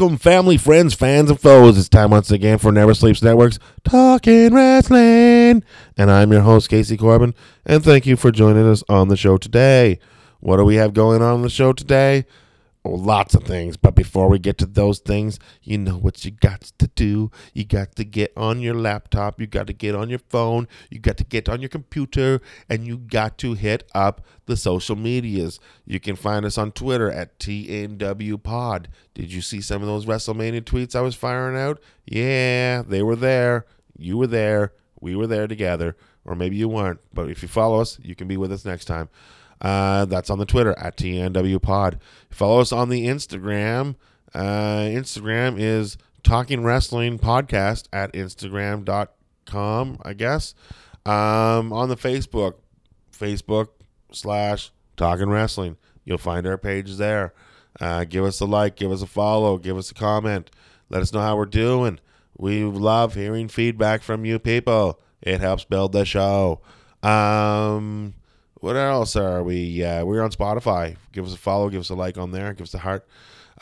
Welcome, family, friends, fans, and foes. It's time once again for Never Sleeps Network's Talking Wrestling. And I'm your host, Casey Corbin, and thank you for joining us on the show today. What do we have going on, on the show today? Oh, lots of things. But before we get to those things, you know what you got to do. You got to get on your laptop, you got to get on your phone, you got to get on your computer, and you got to hit up the social medias. You can find us on Twitter at TNW Pod. Did you see some of those WrestleMania tweets I was firing out? Yeah, they were there. You were there. We were there together. Or maybe you weren't. But if you follow us, you can be with us next time. Uh, that's on the Twitter at TNW Pod. Follow us on the Instagram. Uh, Instagram is Talking Wrestling Podcast at Instagram.com, I guess. Um, on the Facebook, Facebook slash Talking Wrestling. You'll find our page there. Uh, give us a like, give us a follow, give us a comment. Let us know how we're doing. We love hearing feedback from you people. It helps build the show. Um, what else are we? Uh, we're on Spotify. Give us a follow. Give us a like on there. Give us a heart.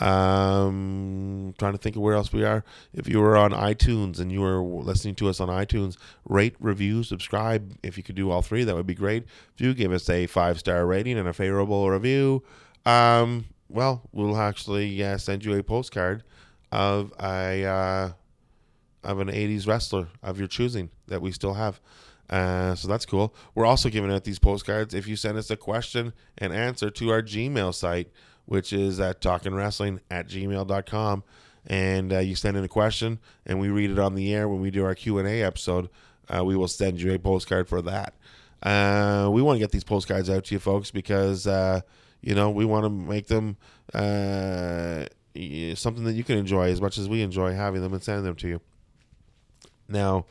Um, trying to think of where else we are. If you were on iTunes and you were listening to us on iTunes, rate, review, subscribe. If you could do all three, that would be great. If you give us a five star rating and a favorable review, um, well, we'll actually uh, send you a postcard of a uh, of an '80s wrestler of your choosing that we still have. Uh, so that's cool. We're also giving out these postcards if you send us a question and answer to our Gmail site, which is at talkingwrestling at gmail.com. And uh, you send in a question and we read it on the air when we do our Q&A episode. Uh, we will send you a postcard for that. Uh, we want to get these postcards out to you folks because, uh, you know, we want to make them something that you can enjoy as much as we enjoy having them and sending them to you. Now,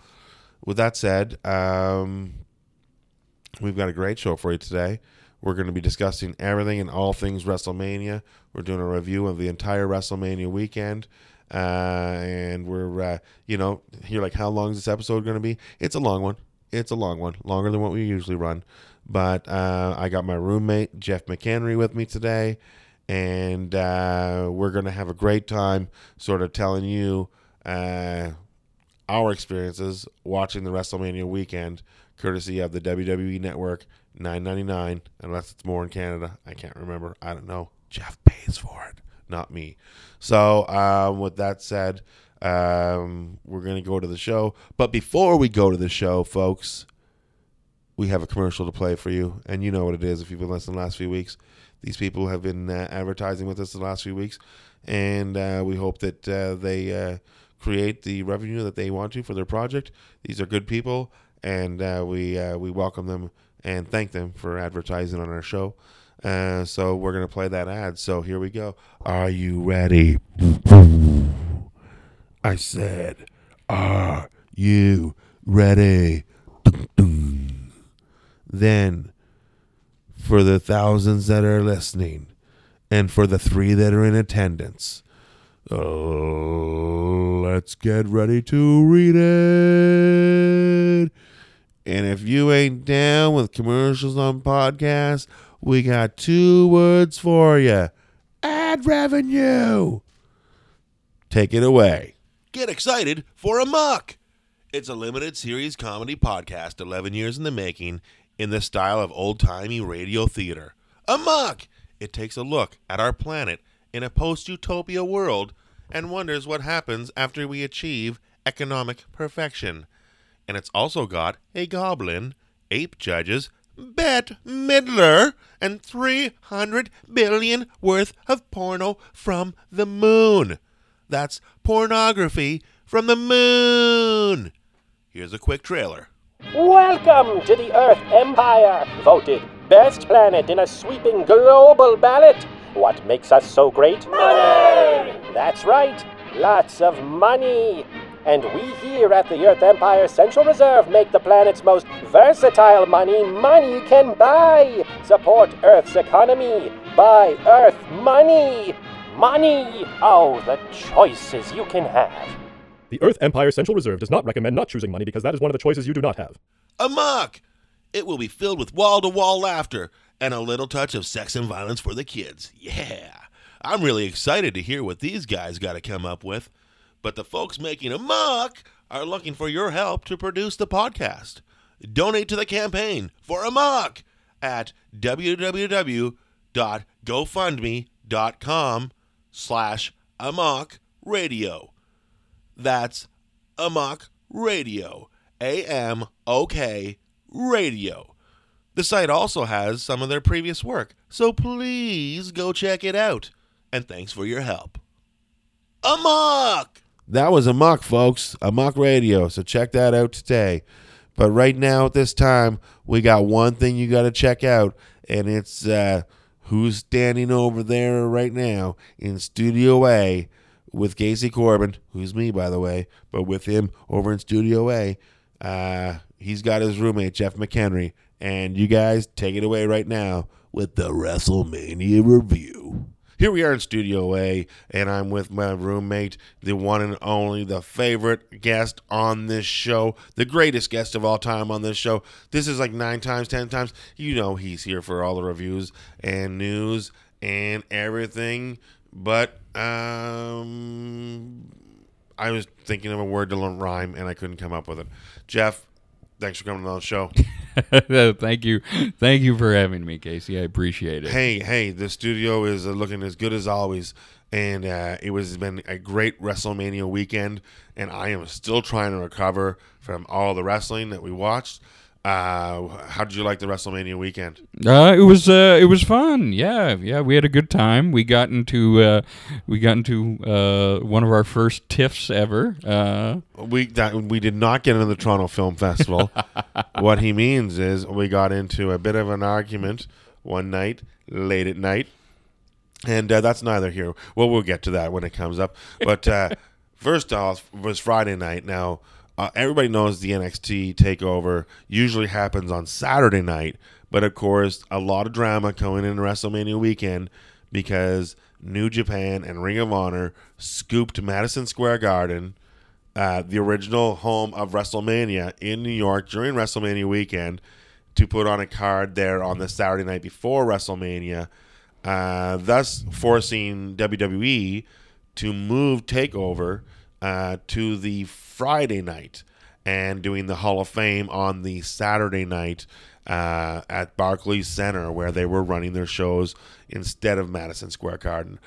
with that said, um, we've got a great show for you today. We're going to be discussing everything and all things WrestleMania. We're doing a review of the entire WrestleMania weekend. Uh, and we're, uh, you know, you're like, how long is this episode going to be? It's a long one. It's a long one, longer than what we usually run. But uh, I got my roommate, Jeff McHenry, with me today. And uh, we're going to have a great time sort of telling you uh, our experiences watching the WrestleMania weekend, courtesy of the WWE Network, nine ninety nine. Unless it's more in Canada, I can't remember. I don't know. Jeff pays for it, not me. So, um, with that said, um, we're gonna go to the show. But before we go to the show, folks, we have a commercial to play for you, and you know what it is if you've been listening the last few weeks. These people have been uh, advertising with us the last few weeks, and uh, we hope that uh, they uh, create the revenue that they want to for their project. These are good people, and uh, we uh, we welcome them and thank them for advertising on our show. Uh, so we're gonna play that ad. So here we go. Are you ready? I said, Are you ready? Then, for the thousands that are listening, and for the three that are in attendance, Oh, let's get ready to read it. And if you ain't down with commercials on podcasts, we got two words for you ad revenue. Take it away. Get excited for Amok! It's a limited series comedy podcast 11 years in the making in the style of old timey radio theater. Amok! It takes a look at our planet in a post utopia world and wonders what happens after we achieve economic perfection. And it's also got a goblin, ape judges, Bette Midler, and 300 billion worth of porno from the moon. That's pornography from the moon. Here's a quick trailer. Welcome to the Earth Empire, voted best planet in a sweeping global ballot. What makes us so great? Money! That's right, lots of money. And we here at the Earth Empire Central Reserve make the planet's most versatile money money can buy. Support Earth's economy. Buy Earth money. Money. Oh, the choices you can have. The Earth Empire Central Reserve does not recommend not choosing money because that is one of the choices you do not have. A Amok! It will be filled with wall to wall laughter and a little touch of sex and violence for the kids. Yeah. I'm really excited to hear what these guys got to come up with. But the folks making a Amok are looking for your help to produce the podcast. Donate to the campaign for a Amok at www.gofundme.com slash Amok Radio. That's Amok Radio. A M O K Radio. The site also has some of their previous work, so please go check it out. And thanks for your help. Amok! That was Amok, folks. Amok Radio. So check that out today. But right now, at this time, we got one thing you got to check out, and it's uh, who's standing over there right now in Studio A with Casey Corbin, who's me, by the way, but with him over in Studio A. Uh, he's got his roommate, Jeff McHenry. And you guys take it away right now with the WrestleMania review. Here we are in Studio A, and I'm with my roommate, the one and only, the favorite guest on this show, the greatest guest of all time on this show. This is like nine times, ten times. You know he's here for all the reviews and news and everything. But um, I was thinking of a word to rhyme, and I couldn't come up with it. Jeff, thanks for coming on the show. Thank you. Thank you for having me, Casey. I appreciate it. Hey, hey, the studio is uh, looking as good as always, and uh, it was been a great WrestleMania weekend, and I am still trying to recover from all the wrestling that we watched. Uh, how did you like the WrestleMania weekend? Uh, it was uh, it was fun. Yeah, yeah, we had a good time. We got into uh, we got into uh, one of our first tiffs ever. Uh, We that, we did not get into the Toronto Film Festival. what he means is we got into a bit of an argument one night, late at night, and uh, that's neither here. Well, we'll get to that when it comes up. But uh, first off, was Friday night. Now uh, everybody knows the NXT takeover usually happens on Saturday night, but of course, a lot of drama coming in WrestleMania weekend because New Japan and Ring of Honor scooped Madison Square Garden uh, the original home of WrestleMania in New York during WrestleMania weekend to put on a card there on the Saturday night before WrestleMania, uh, thus forcing WWE to move Takeover uh, to the Friday night and doing the Hall of Fame on the Saturday night uh, at Barclays Center where they were running their shows instead of Madison Square Garden.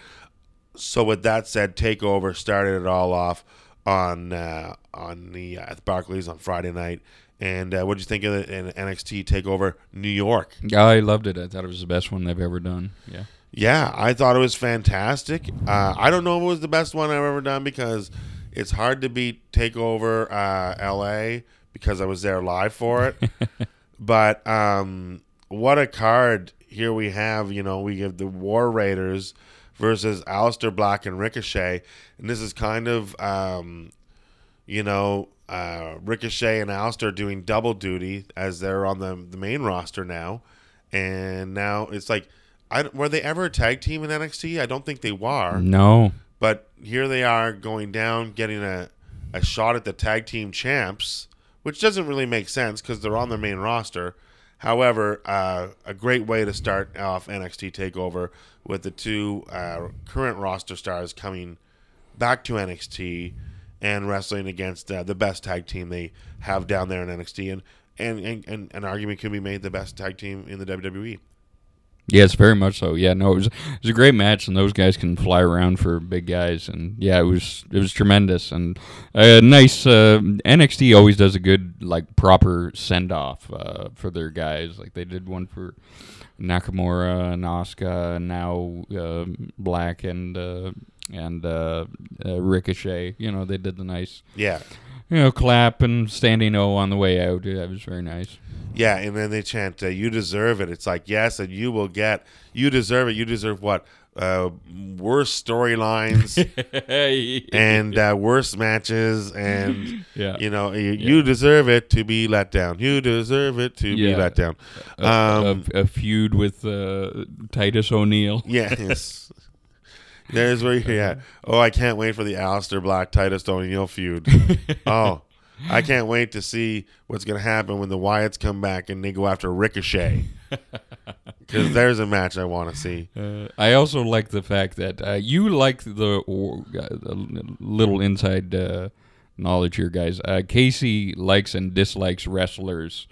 So with that said, Takeover started it all off on uh, on the uh, at Barclays on Friday night. And uh, what did you think of the in NXT Takeover New York? I loved it. I thought it was the best one they've ever done. Yeah. Yeah, I thought it was fantastic. Uh, I don't know if it was the best one I've ever done because it's hard to beat Takeover uh, LA because I was there live for it. but um, what a card here we have. You know, we have the War Raiders versus Aleister Black and Ricochet, and this is kind of um, you know uh, Ricochet and Aleister doing double duty as they're on the the main roster now, and now it's like. I, were they ever a tag team in NXT? I don't think they were. No. But here they are going down, getting a, a shot at the tag team champs, which doesn't really make sense because they're on their main roster. However, uh, a great way to start off NXT Takeover with the two uh, current roster stars coming back to NXT and wrestling against uh, the best tag team they have down there in NXT, and and, and, and an argument could be made the best tag team in the. WWE. Yes, very much so. Yeah, no, it was it was a great match, and those guys can fly around for big guys, and yeah, it was it was tremendous and a nice. Uh, NXT always does a good like proper send off uh, for their guys. Like they did one for Nakamura and Asuka, and now uh, Black and uh, and uh, uh, Ricochet. You know, they did the nice Yeah, you know clap and standing O on the way out. Yeah, it was very nice. Yeah, and then they chant, uh, "You deserve it." It's like yes, and you will get. You deserve it. You deserve what? uh, worst storylines and uh, worst matches, and Yeah. you know you, you deserve it to be let down. You deserve it to be let down. a, Um, a, a feud with uh, Titus O'Neil. Yes. There's where you're at. Oh, I can't wait for the Aleister Black Titus O'Neil feud. oh, I can't wait to see what's going to happen when the Wyatts come back and they go after Ricochet. Because there's a match I want to see. Uh, I also like the fact that uh, you like the, uh, the little inside uh, knowledge here, guys. Uh, Casey likes and dislikes wrestlers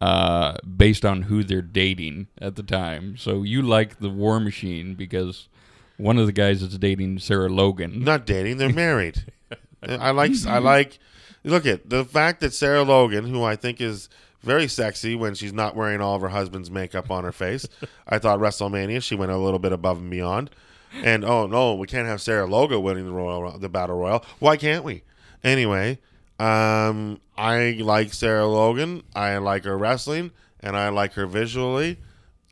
uh, based on who they're dating at the time. So you like the War Machine because one of the guys is dating Sarah Logan. Not dating, they're married. I like, I like, look at the fact that Sarah Logan, who I think is very sexy when she's not wearing all of her husband's makeup on her face. I thought WrestleMania, she went a little bit above and beyond. And oh no, we can't have Sarah Logan winning the Royal, the Battle Royal. Why can't we? Anyway, um, I like Sarah Logan. I like her wrestling, and I like her visually,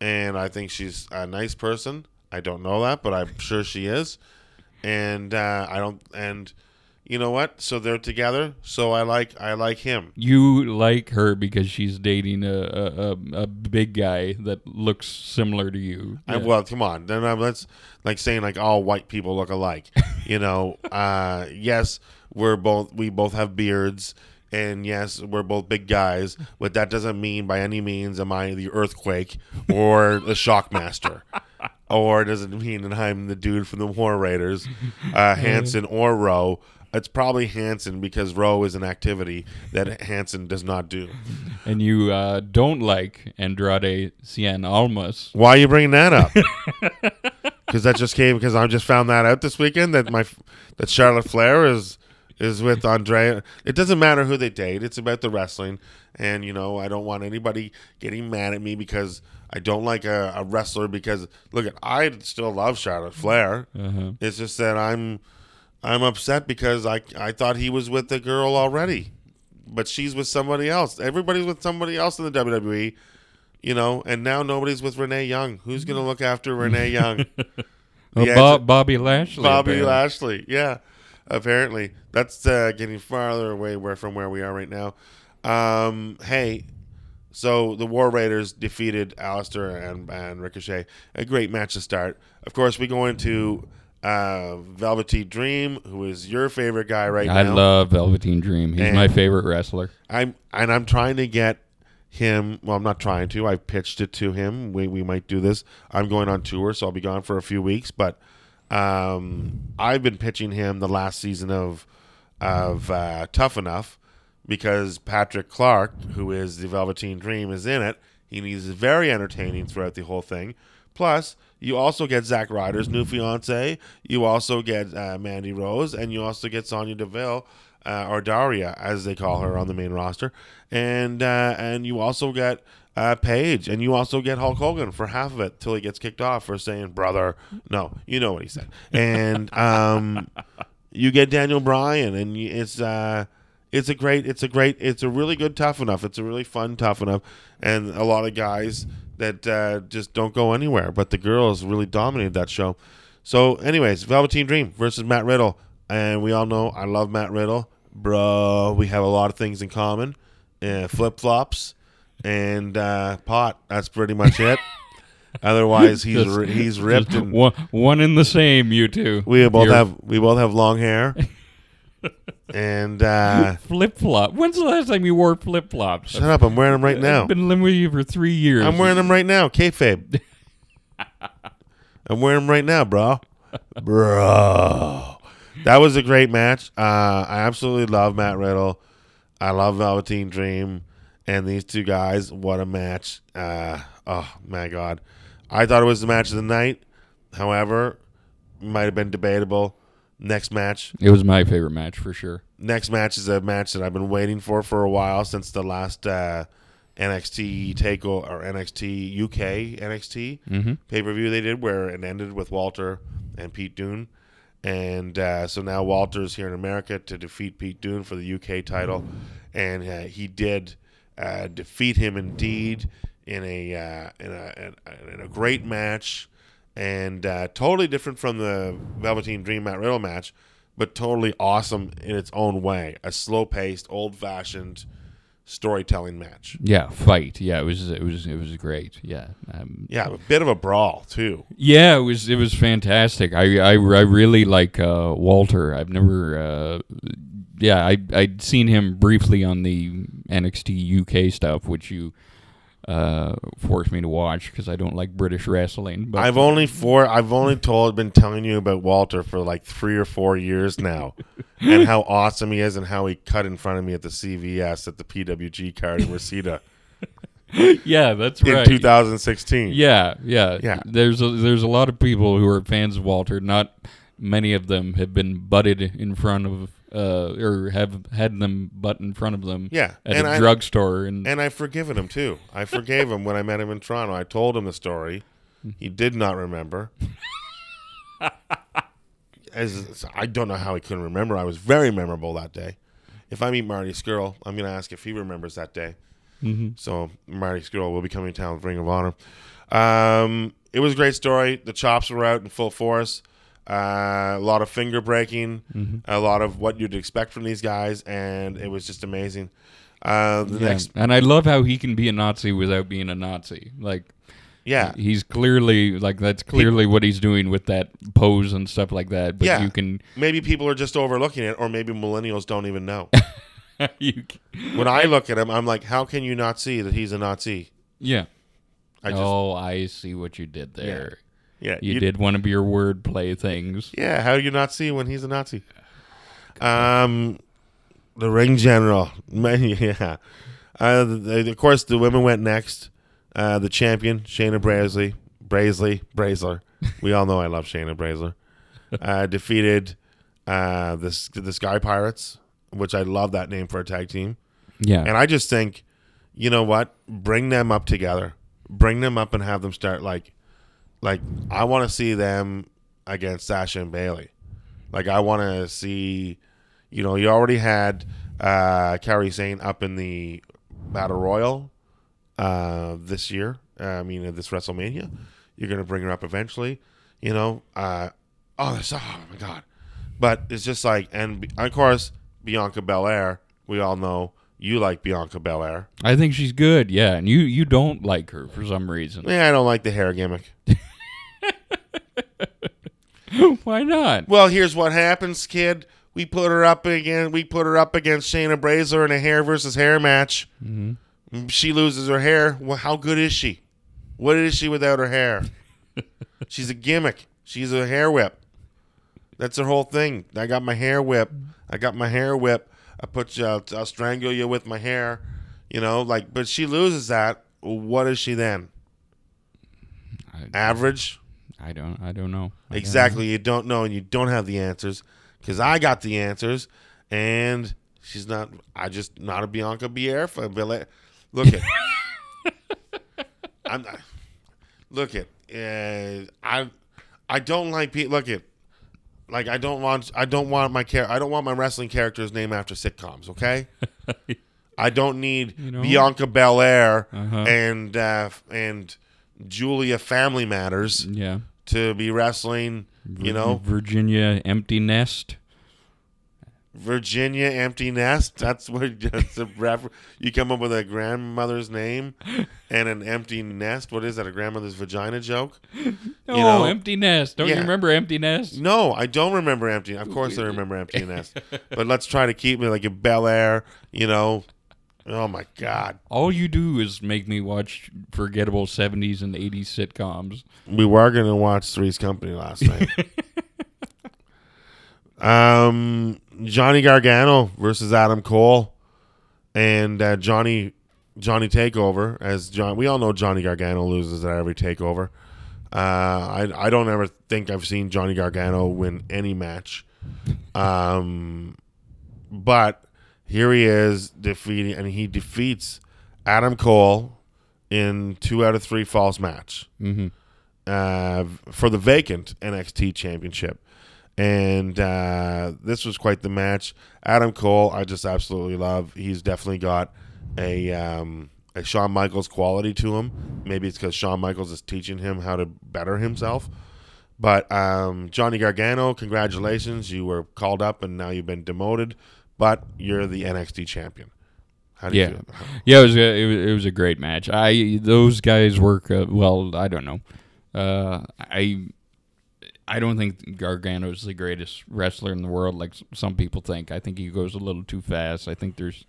and I think she's a nice person. I don't know that, but I'm sure she is. And uh, I don't. And you know what? So they're together. So I like. I like him. You like her because she's dating a a, a, a big guy that looks similar to you. I, well, come on. Then I'm, that's like saying like all white people look alike. you know. Uh, yes, we're both. We both have beards. And yes, we're both big guys, but that doesn't mean by any means am I the earthquake or the shockmaster. or does it mean that I'm the dude from the War Raiders, uh, Hanson or Rowe? It's probably Hanson because Rowe is an activity that Hanson does not do. and you uh, don't like Andrade Cien Almas. Why are you bringing that up? Because that just came because I just found that out this weekend that my that Charlotte Flair is is with Andre. It doesn't matter who they date; it's about the wrestling. And you know, I don't want anybody getting mad at me because I don't like a, a wrestler. Because look, at I still love Charlotte Flair. Uh-huh. It's just that I'm I'm upset because I I thought he was with the girl already, but she's with somebody else. Everybody's with somebody else in the WWE, you know. And now nobody's with Renee Young. Who's gonna look after Renee Young? Oh, Yeah, Bob, Bobby Lashley. Bobby apparently. Lashley. Yeah, apparently that's uh, getting farther away where from where we are right now. Um, hey, so the War Raiders defeated Aleister and, and Ricochet. A great match to start. Of course, we go into uh, Velveteen Dream, who is your favorite guy right I now. I love Velveteen Dream. He's And- my favorite wrestler. I'm and I'm trying to get him. Well, I'm not trying to. I pitched it to him. We we might do this. I'm going on tour, so I'll be gone for a few weeks. But um, I've been pitching him the last season of of uh, Tough Enough because Patrick Clark, who is the Velveteen Dream, is in it. He is very entertaining throughout the whole thing. Plus, you also get Zack Ryder's new fiance. You also get uh, Mandy Rose, and you also get Sonya Deville, uh, or Daria, as they call her on the main roster, and uh, and you also get uh, Paige, and you also get Hulk Hogan for half of it till he gets kicked off for saying "brother." No, you know what he said, and um, you get Daniel Bryan, and it's uh, it's a great, it's a great, it's a really good tough enough. It's a really fun tough enough, and a lot of guys that uh, just don't go anywhere. But the girls really dominated that show. So, anyways, Velveteen Dream versus Matt Riddle, and we all know I love Matt Riddle, bro. We have a lot of things in common, uh, flip flops, and uh, pot. That's pretty much it. Otherwise, he's Just- he's ripped and one, one in the same, you two. we both You're have we both have long hair, and uh, flip flop. When's the last time you wore flip flops? shut up. I'm wearing them right now. I've been living with you for three years. I'm wearing them right now. Kayfabe. I'm wearing them right now, bro. Bro. That was a great match. Uh, I absolutely love Matt Riddle. I love Velveteen Dream. And these two guys, what a match. Uh, oh, my God. I thought it was the match of the night. However, might have been debatable. Next match. It was my favorite match for sure. Next match is a match that I've been waiting for for a while since the last uh, NXT takeover or NXT UK NXT Mm-hmm. pay per view they did, where it ended with Walter and Pete Dunne, and uh, so now Walter's here in America to defeat Pete Dunne for the UK title, and uh, he did uh, defeat him indeed in a uh, in a in a- in a great match. And uh, totally different from the Velveteen Dream Matt Riddle match, but totally awesome in its own way. A slow paced, old fashioned storytelling match. Yeah, fight. Yeah, it was it was it was great. Yeah. Um, Yeah, a bit of a brawl too. Yeah, it was it was fantastic. I I, I really like uh, Walter. I've never uh, yeah, I I'd seen him briefly on the NXT UK stuff, which you uh, forced me to watch because I don't like British wrestling. But I've only four. I've only told, been telling you about Walter for like three or four years now, and how awesome he is, and how he cut in front of me at the CVS at the PWG card in Reseda yeah, that's right in right. 2016. Yeah, yeah, Yeah. There's a, there's a lot of people who are fans of Walter. Not many of them have been butted in front of uh, or have had them butt in front of them. Yeah, at and a drugstore and, And I've forgiven him too. I forgave him when I met him in Toronto. I told him the story. He did not remember. As I don't know how he couldn't remember. I was very memorable that day. If I meet Marty Scurll, I'm going to ask if he remembers that day. So Marty Scurll will be coming to town with Ring of Honor. Um, it was a great story. The chops were out in full force. Uh, a lot of finger breaking, a lot of what you'd expect from these guys, and it was just amazing. Uh, the Yeah, next, and I love how he can be a Nazi without being a Nazi. Like yeah, he's clearly like that's clearly what he's doing with that pose and stuff like that. But Yeah. you can maybe people are just overlooking it, or maybe millennials don't even know. you when I look at him, I'm like, how can you not see that he's a Nazi? yeah. I just, oh, I see what you did there. Yeah, You, did one of your wordplay things. Yeah, how do you not see when he's a Nazi? Um, the ring general, yeah. Uh, of course, the women went next. Uh, the champion, Shayna Baszler, Baszler, Baszler. We all know I love Shayna Baszler. Uh, defeated uh, the the Sky Pirates, which I love that name for a tag team. Yeah. And I just think, you know what? Bring them up together. Bring them up and have them start like, like I want to see them against Sasha and Bayley. Like I want to see, you know, you already had uh, Kairi Sane up in the Battle Royal uh, this year. Uh, I mean, this WrestleMania, you're gonna bring her up eventually. You know, uh, oh, oh my god! But it's just like, and of course, Bianca Belair. We all know you like Bianca Belair. I think she's good. Yeah, and you you don't like her for some reason. Yeah, I don't like the hair gimmick. Why not? Well, here's what happens, kid. We put her up again. We put her up against Shayna Baszler in a hair versus hair match. Mm-hmm. She loses her hair. Well, how good is she? What is she without her hair? She's a gimmick. She's a hair whip. That's her whole thing. I got my hair whip. I got my hair whip. I put you. I'll, I'll strangle you with my hair. You know, like. But she loses that. What is she then? Average. I don't. I don't know. I don't Exactly. You don't know and you don't have the answers because I got the answers and she's not. I just not a Bianca Bier for Billy. Look at. I'm not. Look at. Uh, I. I don't like people. Look at. Like I don't want. I don't want my care. I don't want my wrestling characters named after sitcoms. Okay. I don't need know? Bianca Belair Uh-huh. and uh, and Julia Family Matters. Yeah. to be wrestling, you know, Virginia empty nest. Virginia Empty Nest. That's what that's a refer- you come up with a grandmother's name and an empty nest. What is that? A grandmother's vagina joke? Oh, know, empty nest. Don't yeah. you remember empty nest? No, I don't remember empty. Of course, I remember Empty Nest. but let's try to keep it like a Bel Air. You know. Oh my God. All you do is make me watch forgettable 70s and 80s sitcoms. We were gonna watch Three's Company last night. um, Johnny Gargano versus Adam Cole, and uh, Johnny Johnny Takeover. As John, we all know Johnny Gargano loses at every Takeover. Uh, I I don't ever think I've seen Johnny Gargano win any match. Um, but here he is defeating, and he defeats Adam Cole in two out of three false match uh, for the vacant NXT Championship. And uh, this was quite the match. Adam Cole, I just absolutely love. He's definitely got a um, a Shawn Michaels quality to him. Maybe it's because Shawn Michaels is teaching him how to better himself. But um, Johnny Gargano, congratulations. You were called up and now you've been demoted, but you're the NXT champion. How do you Yeah, feel? yeah. It was a, it was, it was a great match. I those guys work uh, well. I don't know. Uh, I I don't think Gargano Gargano's the greatest wrestler in the world, like some people think. I think he goes a little too fast. I think there's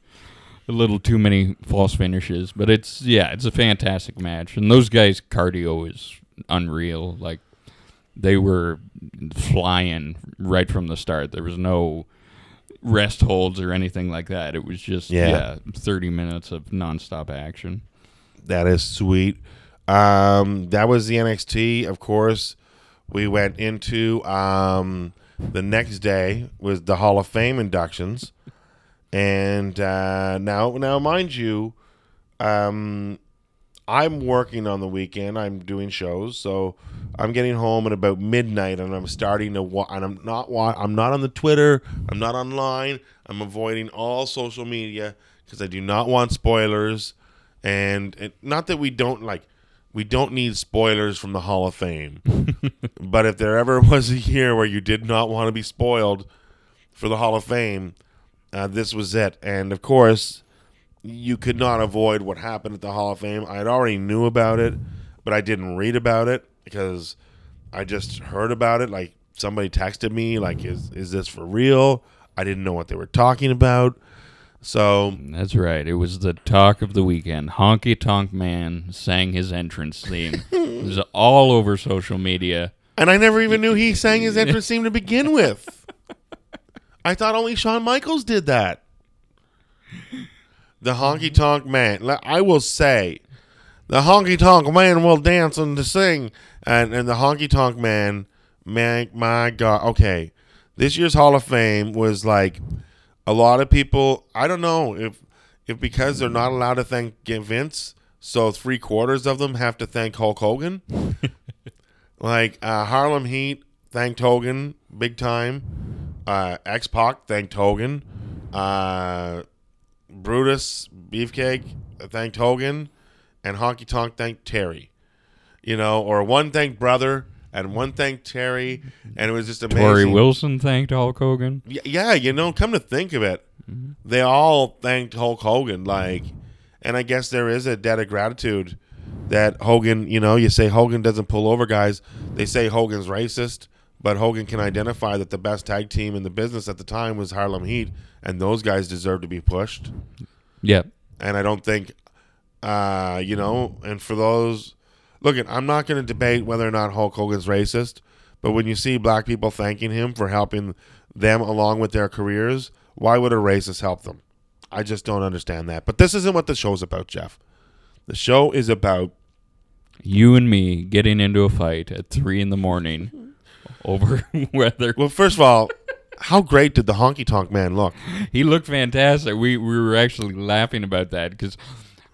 a little too many false finishes. But it's yeah, it's a fantastic match, and those guys' cardio is unreal. Like they were flying right from the start. There was no rest holds or anything like that. It was just Yeah. yeah, 30 minutes of nonstop action. That is sweet. Um, that was the NXT, of course. We went into um, the next day was the Hall of Fame inductions, and uh, now, now, mind you, um, I'm working on the weekend. I'm doing shows, so I'm getting home at about midnight, and I'm starting to. Wa- and I'm not. Wa- I'm not on the Twitter. I'm not online. I'm avoiding all social media because I do not want spoilers. And it, not that we don't like. We don't need spoilers from the Hall of Fame. but if there ever was a year where you did not want to be spoiled for the Hall of Fame, uh, this was it. And of course, you could not avoid what happened at the Hall of Fame. I had already knew about it, but I didn't read about it because I just heard about it. Like somebody texted me, like, "Is is this for real?" I didn't know what they were talking about. So That's right. It was the talk of the weekend. Honky Tonk Man sang his entrance theme. it was all over social media. And I never even knew he sang his entrance theme to begin with. I thought only Shawn Michaels did that. The honky tonk man. I will say, the honky tonk man will dance and to sing, and and the honky tonk man, man, my God. Okay, this year's Hall of Fame was like a lot of people. I don't know if if because they're not allowed to thank Vince, so three quarters of them have to thank Hulk Hogan. Like uh, Harlem Heat thanked Hogan big time. Uh, X Pac thanked Hogan. Uh, Brutus Beefcake thanked Hogan, and Honky Tonk thanked Terry. You know, or one thanked Brother and one thanked Terry, and it was just amazing. Torrie Wilson thanked Hulk Hogan. Y- Yeah, you know, come to think of it, they all thanked Hulk Hogan. Like, and I guess there is a debt of gratitude that Hogan. You know, you say Hogan doesn't pull over guys. They say Hogan's racist, but Hogan can identify that the best tag team in the business at the time was Harlem Heat, and those guys deserve to be pushed. Yeah. And I don't think, uh, you know, and for those, look, I'm not going to debate whether or not Hulk Hogan's racist, but when you see black people thanking him for helping them along with their careers, why would a racist help them? I just don't understand that. But this isn't what the show's about, Jeff. The show is about You and me getting into a fight at three in the morning over whether well, first of all, how great did the honky tonk man look? he looked fantastic. We we were actually laughing about that because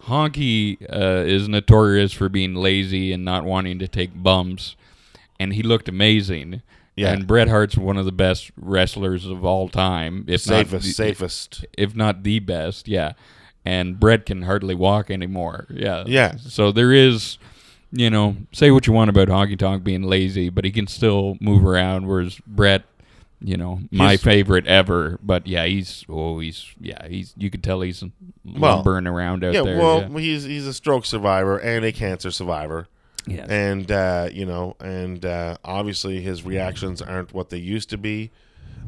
Honky uh, is notorious for being lazy and not wanting to take bumps, and he looked amazing. Yeah. And Bret Hart's one of the best wrestlers of all time, if Safest, not the, safest. if not the best. Yeah, and Bret can hardly walk anymore. Yeah, Yeah. So there is, you know, say what you want about Honky Tonk being lazy, but he can still move around. Whereas Bret, you know, my He's- favorite ever. But yeah, he's oh, he's yeah, he's you can tell he's lumbering around out Yeah, there. well, yeah. he's he's a stroke survivor and a cancer survivor. Yeah. and uh, you know, and uh, obviously his reactions aren't what they used to be.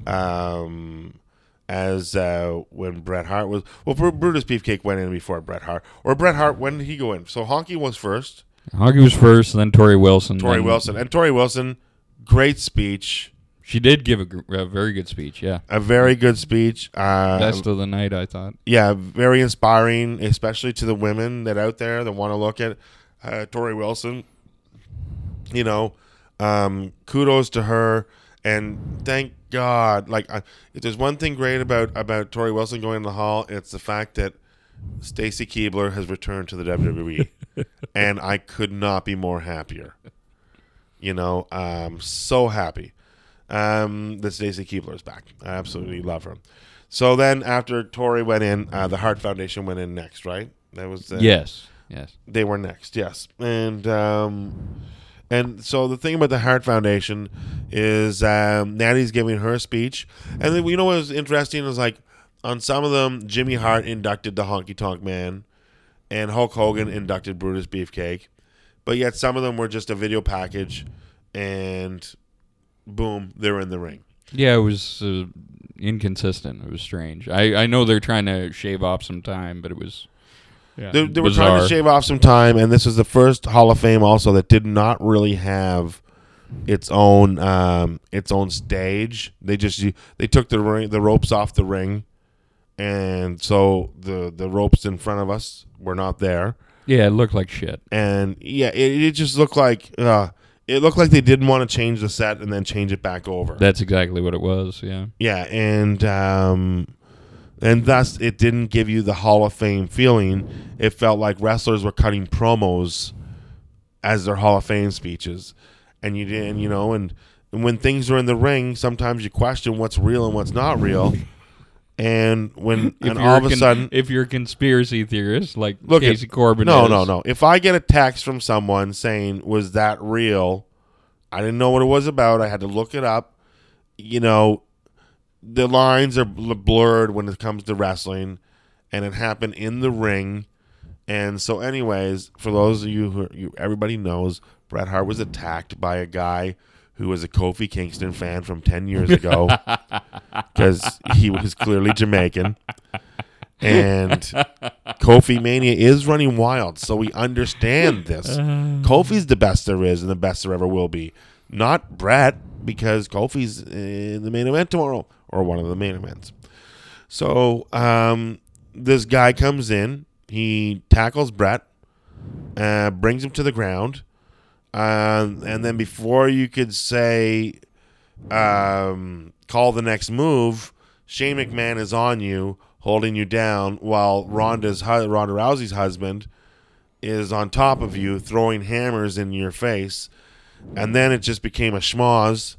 Um, as uh, when Bret Hart was, well, Bru- Brutus Beefcake went in before Bret Hart, or Bret Hart. When did he go in? So Honky was first, Honky was first, then Torrie Wilson. Torrie then- Wilson, and Torrie Wilson, great speech, She did give a, gr- a very good speech. Yeah, a very good speech. Uh, best of the night, I thought. yeah, very inspiring, especially to the women that out there that want to look at uh, Torrie Wilson. You know, um, kudos to her, and thank God. Like, I, if there's one thing great about about Torrie Wilson going in the hall, it's the fact that Stacy Keibler has returned to the WWE, and I could not be more happier. You know, um, so happy um, that Stacy Keibler is back. I absolutely love her. So then, after Torrie went in, uh, the Hart Foundation went in next, right? That was uh, Yes, yes. they were next, yes, and um, And so the thing about the Hart Foundation is um, Natty's giving her speech, and then you know what was interesting is like on some of them, Jimmy Hart inducted the Honky Tonk Man, and Hulk Hogan inducted Brutus Beefcake, but yet some of them were just a video package, and boom, they're in the ring. Yeah, it was uh, inconsistent. It was strange. I, I know they're trying to shave off some time, but it was. Yeah, They, they were trying to shave off some time, and this was the first Hall of Fame also that did not really have its own um, its own stage. They just they took the ring, the ropes off the ring, and so the the ropes in front of us were not there. Yeah, it looked like shit. And yeah, it, it just looked like uh, it looked like they didn't want to change the set and then change it back over. That's exactly what it was. Yeah. Yeah, and um, and thus it didn't give you the Hall of Fame feeling. It felt like wrestlers were cutting promos as their Hall of Fame speeches, and you didn't, you know, and, and when things are in the ring, sometimes you question what's real and what's not real. And when If and all of a con- sudden, if you're a conspiracy theorist like Look at- Casey Corbin, no, is, no, no. If I get a text from someone saying, "Was that real?" I didn't know what it was about. I had to look it up. You know, the lines are bl- blurred when it comes to wrestling, and it happened in the ring. And so, anyways, for those of you who you, everybody knows, Bret Hart was attacked by a guy who was a Kofi Kingston fan from ten years ago because he was clearly Jamaican. And Kofi Mania is running wild, so we understand this. Kofi's the best there is and the best there ever will be. Not Bret, because Kofi's in the main event tomorrow, or one of the main events. So um, this guy comes in, he tackles Bret, uh, brings him to the ground, um, and then before you could say um, call the next move, Shane McMahon is on you, holding you down, while Ronda's Ronda Rousey's husband is on top of you, throwing hammers in your face, and then it just became a schmoz.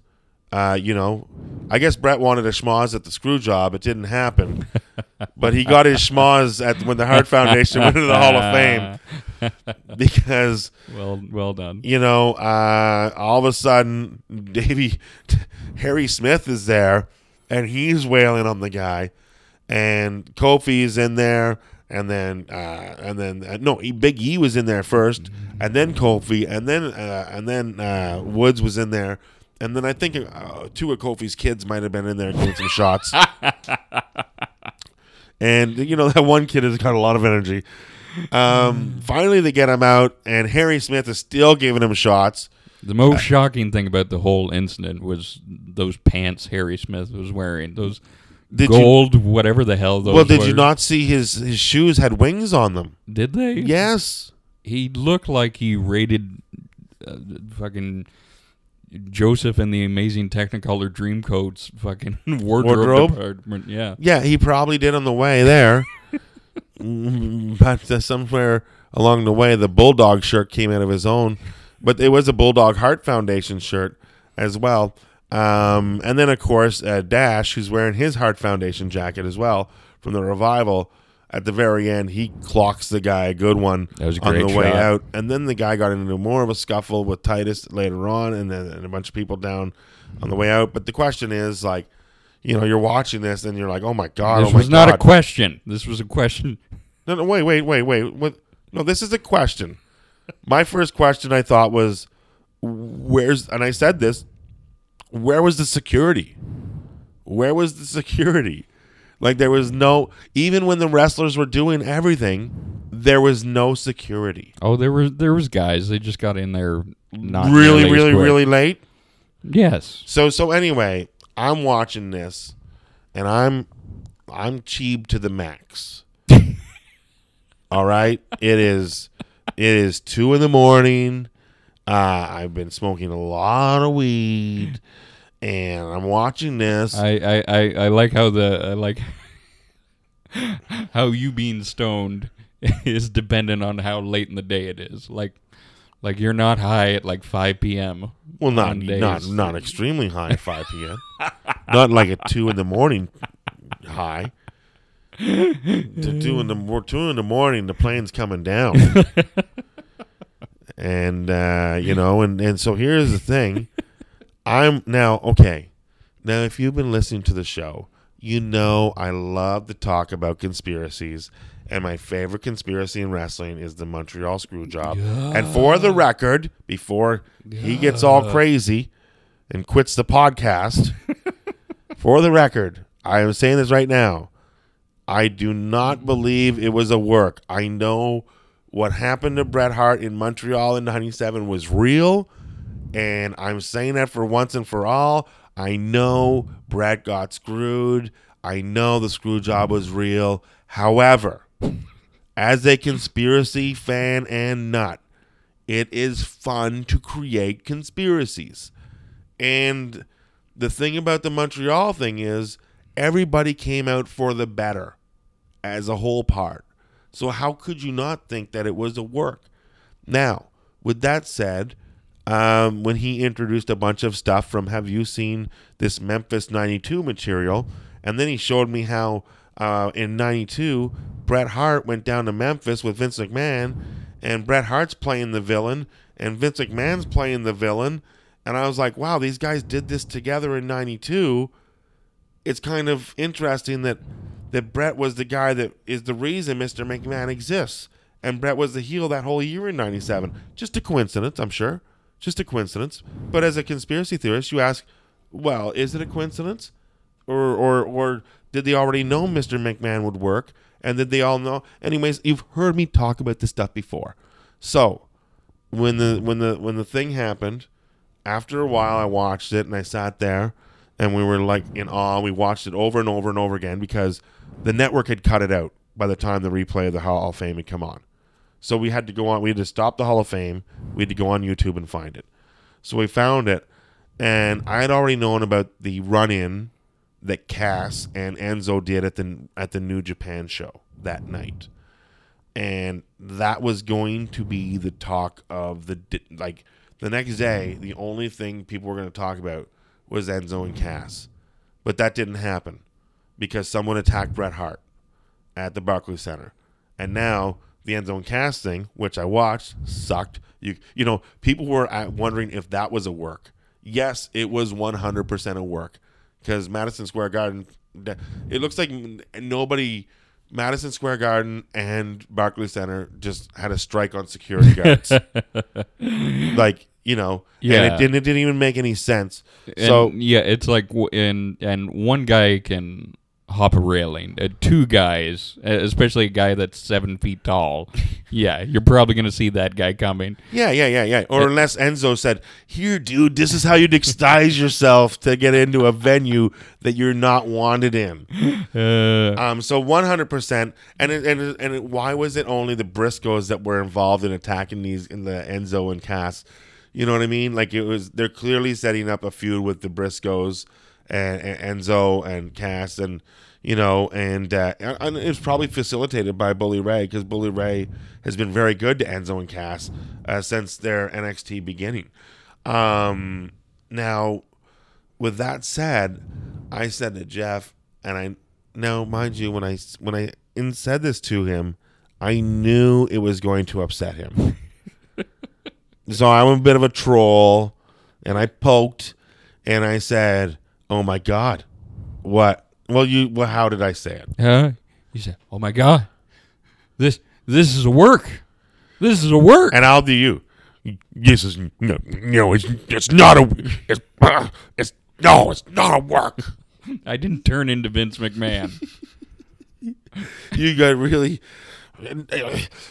Uh, you know, I guess Bret wanted a schmoz at the screw job. It didn't happen, but he got his schmoz at when the Hart Foundation went into the Hall of Fame because Well, well done. you know, uh, all of a sudden, Davy Harry Smith is there, and he's wailing on the guy, and Kofi is in there, and then, uh, and then, uh, no, Big E was in there first, and then Kofi, and then, uh, and then uh, Woods was in there, and then I think uh, two of Kofi's kids might have been in there giving some shots. And you know that one kid has got a lot of energy. Um, finally, they get him out, and Harry Smith is still giving him shots. The most shocking thing about the whole incident was those pants Harry Smith was wearing. Those Did you- gold, whatever the hell those were well, did you not see his his shoes had wings on them? Did they? Yes. He looked like he raided uh, fucking Joseph and the Amazing Technicolor Dreamcoats fucking wardrobe, Wardrobe? department. Yeah. Yeah, he probably did on the way there. But uh, somewhere along the way, the Bulldog shirt came out of his own. But it was a Bulldog Hart Foundation shirt as well. Um, and then, of course, uh, Dash, who's wearing his Hart Foundation jacket as well from the revival. At the very end, he clocks the guy a good one That was on the way shot. out. And then the guy got into more of a scuffle with Titus later on, and then and a bunch of people down on the way out. But the question is, like, you know, you're watching this and you're like, oh my god, This oh my was not a question. This was a question. No, no, wait, wait, wait, wait. What? No, this is a question. My first question I thought was, where's? And I said this. Where was the security? Where was the security? Like there was no. Even when the wrestlers were doing everything, there was no security. Oh, there was there was guys. They just got in there not really, really, quick. really late. Yes. So so anyway, I'm watching this, and I'm I'm cheap to the max. All right, it is it is two in the morning. Uh, I've been smoking a lot of weed, and I'm watching this. I, I, I, I like how the I like how you being stoned is dependent on how late in the day it is. Like like you're not high at like 5 p.m. well, not not not extremely high at 5 p.m. not like at two in the morning high. to two in the two in the morning, the plane's coming down. and uh, you know, and and so here's the thing. I'm now okay. Now, if you've been listening to the show, you know I love to talk about conspiracies, and my favorite conspiracy in wrestling is the Montreal Screwjob. And for the record, before he gets all crazy and quits the podcast, for the record, I am saying this right now. I do not believe it was a work. I know what happened to Bret Hart in Montreal in 97 was real, and I'm saying that for once and for all. I know Bret got screwed. I know the screw job was real. However, as a conspiracy fan and nut, it is fun to create conspiracies. And the thing about the Montreal thing is everybody came out for the better as a whole part. So how could you not think that it was a work? Now, with that said, um, when he introduced a bunch of stuff from Have you seen this Memphis 92 material? And then he showed me how uh, in 92, Bret Hart went down to Memphis with Vince McMahon, and Bret Hart's playing the villain, and Vince McMahon's playing the villain. And I was like, wow, these guys did this together in 92. It's kind of interesting that that Bret was the guy that is the reason Mr. McMahon exists. And Bret was the heel that whole year in 97. Just a coincidence, I'm sure. Just a coincidence. But as a conspiracy theorist, you ask, well, is it a coincidence? Or, or, or did they already know Mr. McMahon would work? And did they all know? Anyways, you've heard me talk about this stuff before. So, when the when the when the thing happened, after a while I watched it and I sat there and we were like in awe. We watched it over and over and over again because the network had cut it out by the time the replay of the Hall of Fame had come on. So we had to go on. We had to stop the Hall of Fame. We had to go on YouTube and find it. So we found it, and I had already known about the run-in that Cass and Enzo did at the at the New Japan show that night, and that was going to be the talk of the like the next day. The only thing people were going to talk about was Enzo and Cass, but that didn't happen because someone attacked Bret Hart at the Barclays Center, and now the end zone casting, which I watched, sucked. You you know, people were wondering if that was a work. Yes, it was 100% a work because Madison Square Garden. It looks like nobody. Madison Square Garden and Barclays Center just had a strike on security guards. like you know, and Yeah. it didn't. It didn't even make any sense. And, so yeah, it's like and and one guy can hop a railing. Uh, two guys, uh, especially a guy that's seven feet tall, yeah, you're probably gonna see that guy coming. Yeah, yeah, yeah, yeah. Or unless Enzo said, "Here, dude, this is how you disguise yourself to get into a venue that you're not wanted in." Uh, Um, so 100%. And it, and it, and it, why was it only the Briscoes that were involved in attacking these in the Enzo and Cass? You know what I mean? Like it was they're clearly setting up a feud with the Briscoes and, and Enzo and Cass and you know and uh, and it's probably facilitated by Bully Ray because Bully Ray has been very good to Enzo and Cass uh, since their NXT beginning. Um, now with that said, I said to Jeff, and I now mind you when I when I in said this to him, I knew it was going to upset him. so I'm a bit of a troll, and I poked, and I said, "Oh my god, what? Well, you well, how did I say it? huh? You said, "Oh my god, this this is a work. This is a work." And I'll do you. This is no, no, it's it's not a, it's, uh, it's no, it's not a work. I didn't turn into Vince McMahon. you got really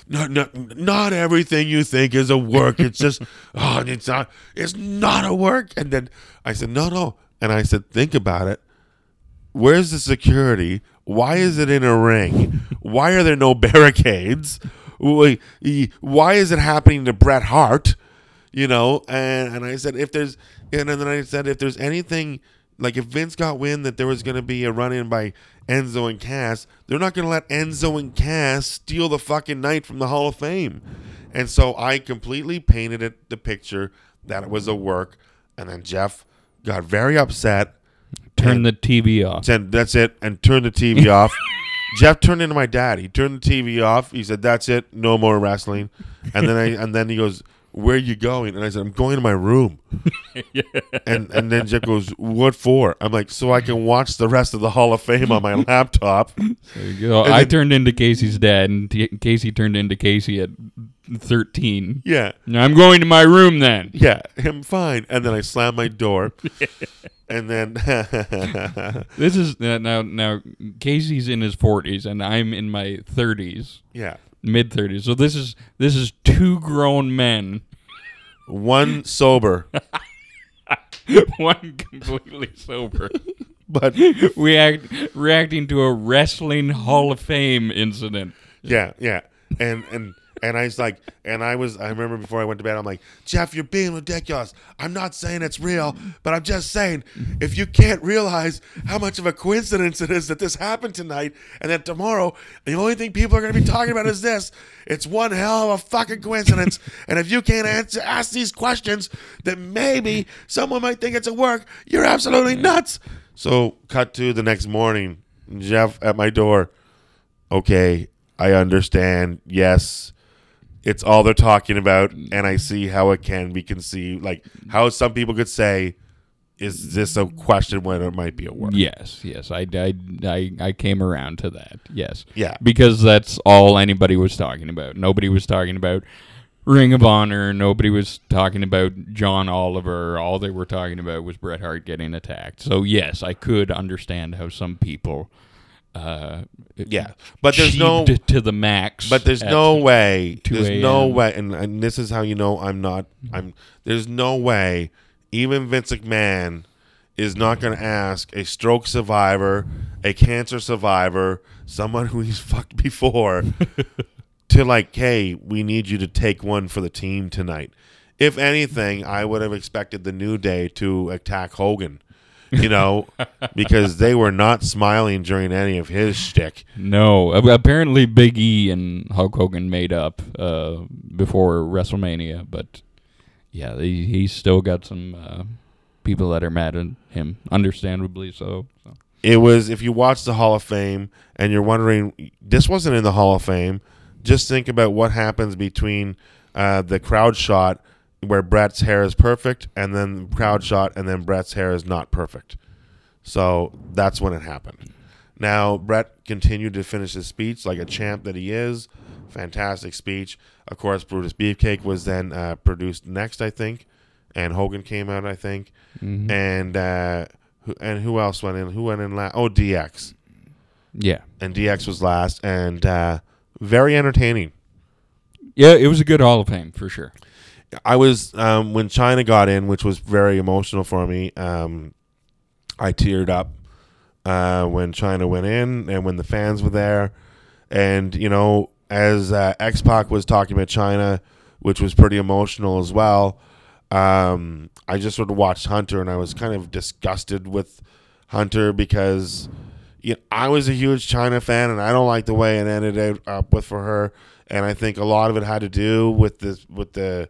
not, not not everything you think is a work it's just oh it's not it's not a work and then i said no no and i said think about it. Where's the security? Why is it in a ring? Why are there no barricades? Why is it happening to bret hart? You know and, and i said if there's and then i said if there's anything like if vince got wind that there was going to be a run-in by enzo and cass they're not going to let enzo and cass steal the fucking night from the hall of fame. And so i completely painted it the picture that it was a work and then jeff got very upset Turn the TV off. said that's it and turned the TV off. Jeff turned into my dad. He turned the TV off. He said that's it, no more wrestling. And then I and then he goes, where are you going? And I said, I'm going to my room. And and then Jeff goes, what for? I'm like, so I can watch the rest of the Hall of Fame on my laptop. There you go. And I then- turned into Casey's dad, and T- Casey turned into Casey at 13. Yeah. Now I'm going to my room then. Yeah, I'm fine. And then I slam my door. and then This is uh, now now Casey's in his 40s, and I'm in my 30s, yeah. Mid 30s. So this is this is two grown men, One sober, one completely sober. but we act reacting to a wrestling Hall of Fame incident. yeah, yeah. And and and I was like, and I was, I remember before I went to bed, I'm like, Jeff, you're being ridiculous. I'm not saying it's real, but I'm just saying, if you can't realize how much of a coincidence it is that this happened tonight, and that tomorrow the only thing people are going to be talking about is this, it's one hell of a fucking coincidence. and if you can't answer, ask these questions, then maybe someone might think it's a work. You're absolutely nuts. So, cut to the next morning, Jeff at my door. Okay, I understand. Yes, it's all they're talking about, and I mm-hmm. see how it can be conceived. Like how some people could say, "Is this a question when it might be a word?" Yes, yes, I, I, I, I came around to that. Yes, Yeah. because that's all anybody was talking about. Nobody was talking about Ring of Honor. Nobody was talking about John Oliver. All they were talking about was Bret Hart getting attacked. So yes, I could understand how some people. Uh, Yeah, but there's no, to the max. but there's no way. 2 There's no way, and, and this is how you know I'm not. I'm. There's no way. Even Vince McMahon is not going to ask a stroke survivor, a cancer survivor, someone who he's fucked before, to like, hey, we need you to take one for the team tonight. If anything, I would have expected the New Day to attack Hogan, you know, because they were not smiling during any of his shtick. No, apparently Big E and Hulk Hogan made up uh, before WrestleMania, but yeah, he, he's still got some uh, people that are mad at him, understandably so. so. It was if you watch the Hall of Fame and you're wondering, this wasn't in the Hall of Fame. Just think about what happens between uh, the crowd shot where Bret's hair is perfect, and then crowd shot, and then Bret's hair is not perfect. So that's when it happened. Now Bret continued to finish his speech like a champ that he is. Fantastic speech. Of course, Brutus Beefcake was then uh, produced next, I think, and Hogan came out, I think, and uh, who, and who else went in? Who went in last? Oh, DX, Yeah, and DX was last, and uh, very entertaining. yeah, it was a good Hall of Fame for sure. I was um, when Chyna got in, which was very emotional for me. Um, I teared up uh, when Chyna went in, and when the fans were there, and you know, as uh, X Pac was talking about Chyna, which was pretty emotional as well. Um, I just sort of watched Hunter, and I was kind of disgusted with Hunter because you know, I was a huge Chyna fan, and I don't like the way it ended up with for her. And I think a lot of it had to do with this, with the,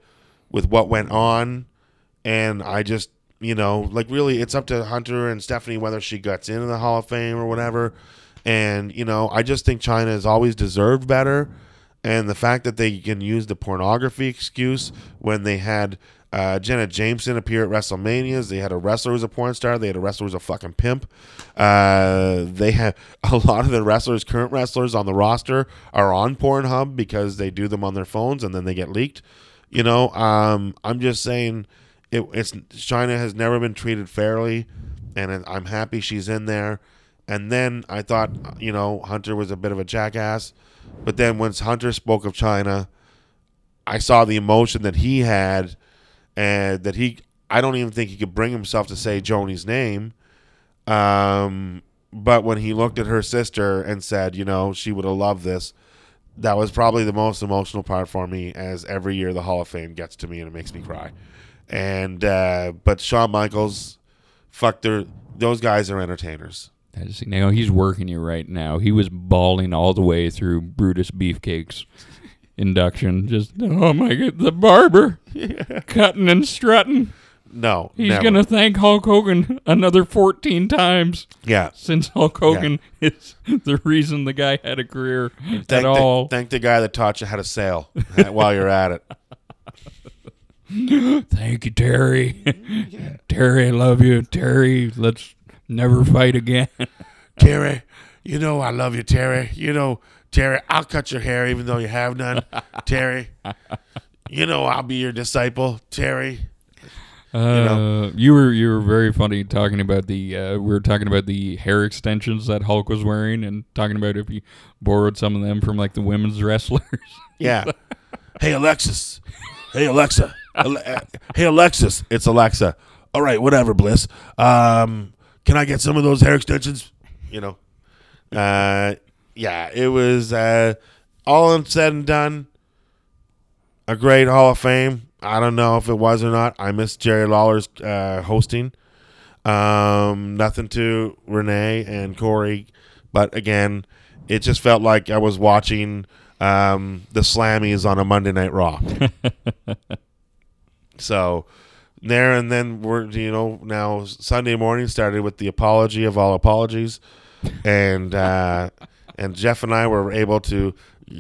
with what went on. And I just, you know, like really, it's up to Hunter and Stephanie whether she gets into the Hall of Fame or whatever. And you know, I just think Chyna has always deserved better. And the fact that they can use the pornography excuse when they had uh, Jenna Jameson appear at WrestleManias, they had a wrestler who's a porn star, they had a wrestler who's a fucking pimp. Uh, they have a lot of the wrestlers, current wrestlers on the roster, are on Pornhub because they do them on their phones and then they get leaked. You know, um, I'm just saying, it, it's Chyna has never been treated fairly, and I'm happy she's in there. And then I thought, you know, Hunter was a bit of a jackass. But then once Hunter spoke of Chyna, I saw the emotion that he had and that he I don't even think he could bring himself to say Joanie's name. Um, but when he looked at her sister and said, you know, she would have loved this, that was probably the most emotional part for me as every year the Hall of Fame gets to me and it makes me cry. And uh, but Shawn Michaels, fuck their those guys are entertainers. I just, you know, he's working you right now. He was bawling all the way through Brutus Beefcake's induction. Just, oh my god, the barber cutting and strutting. No, He's never. gonna thank Hulk Hogan another fourteen times yeah. since Hulk Hogan is the reason the guy had a career Thank at the, all. thank the guy that taught you how to sail uh, while you're at it. Thank you, Terry. Terry, I love you. Terry, let's never fight again. Terry, you know I love you, Terry. You know, Terry, I'll cut your hair even though you have none. Terry, you know I'll be your disciple, Terry. Uh, you were you were very funny talking about the uh, we were talking about the hair extensions that Hulk was wearing and talking about if he borrowed some of them from like the women's wrestlers. Yeah. hey Alexis. Hey Alexa. Ale- uh, hey Alexis. It's Alexa. All right, whatever, Bliss. Um, can I get some of those hair extensions? You know. Uh, yeah, it was uh, all said and done. A great Hall of Fame. I don't know if it was or not. I missed Jerry Lawler's uh, hosting. Um, nothing to Renee and Corey, but again, it just felt like I was watching um, the Slammies on a Monday Night Raw. so there and then we're you know now Sunday morning started with the apology of all apologies, and uh, and Jeff and I were able to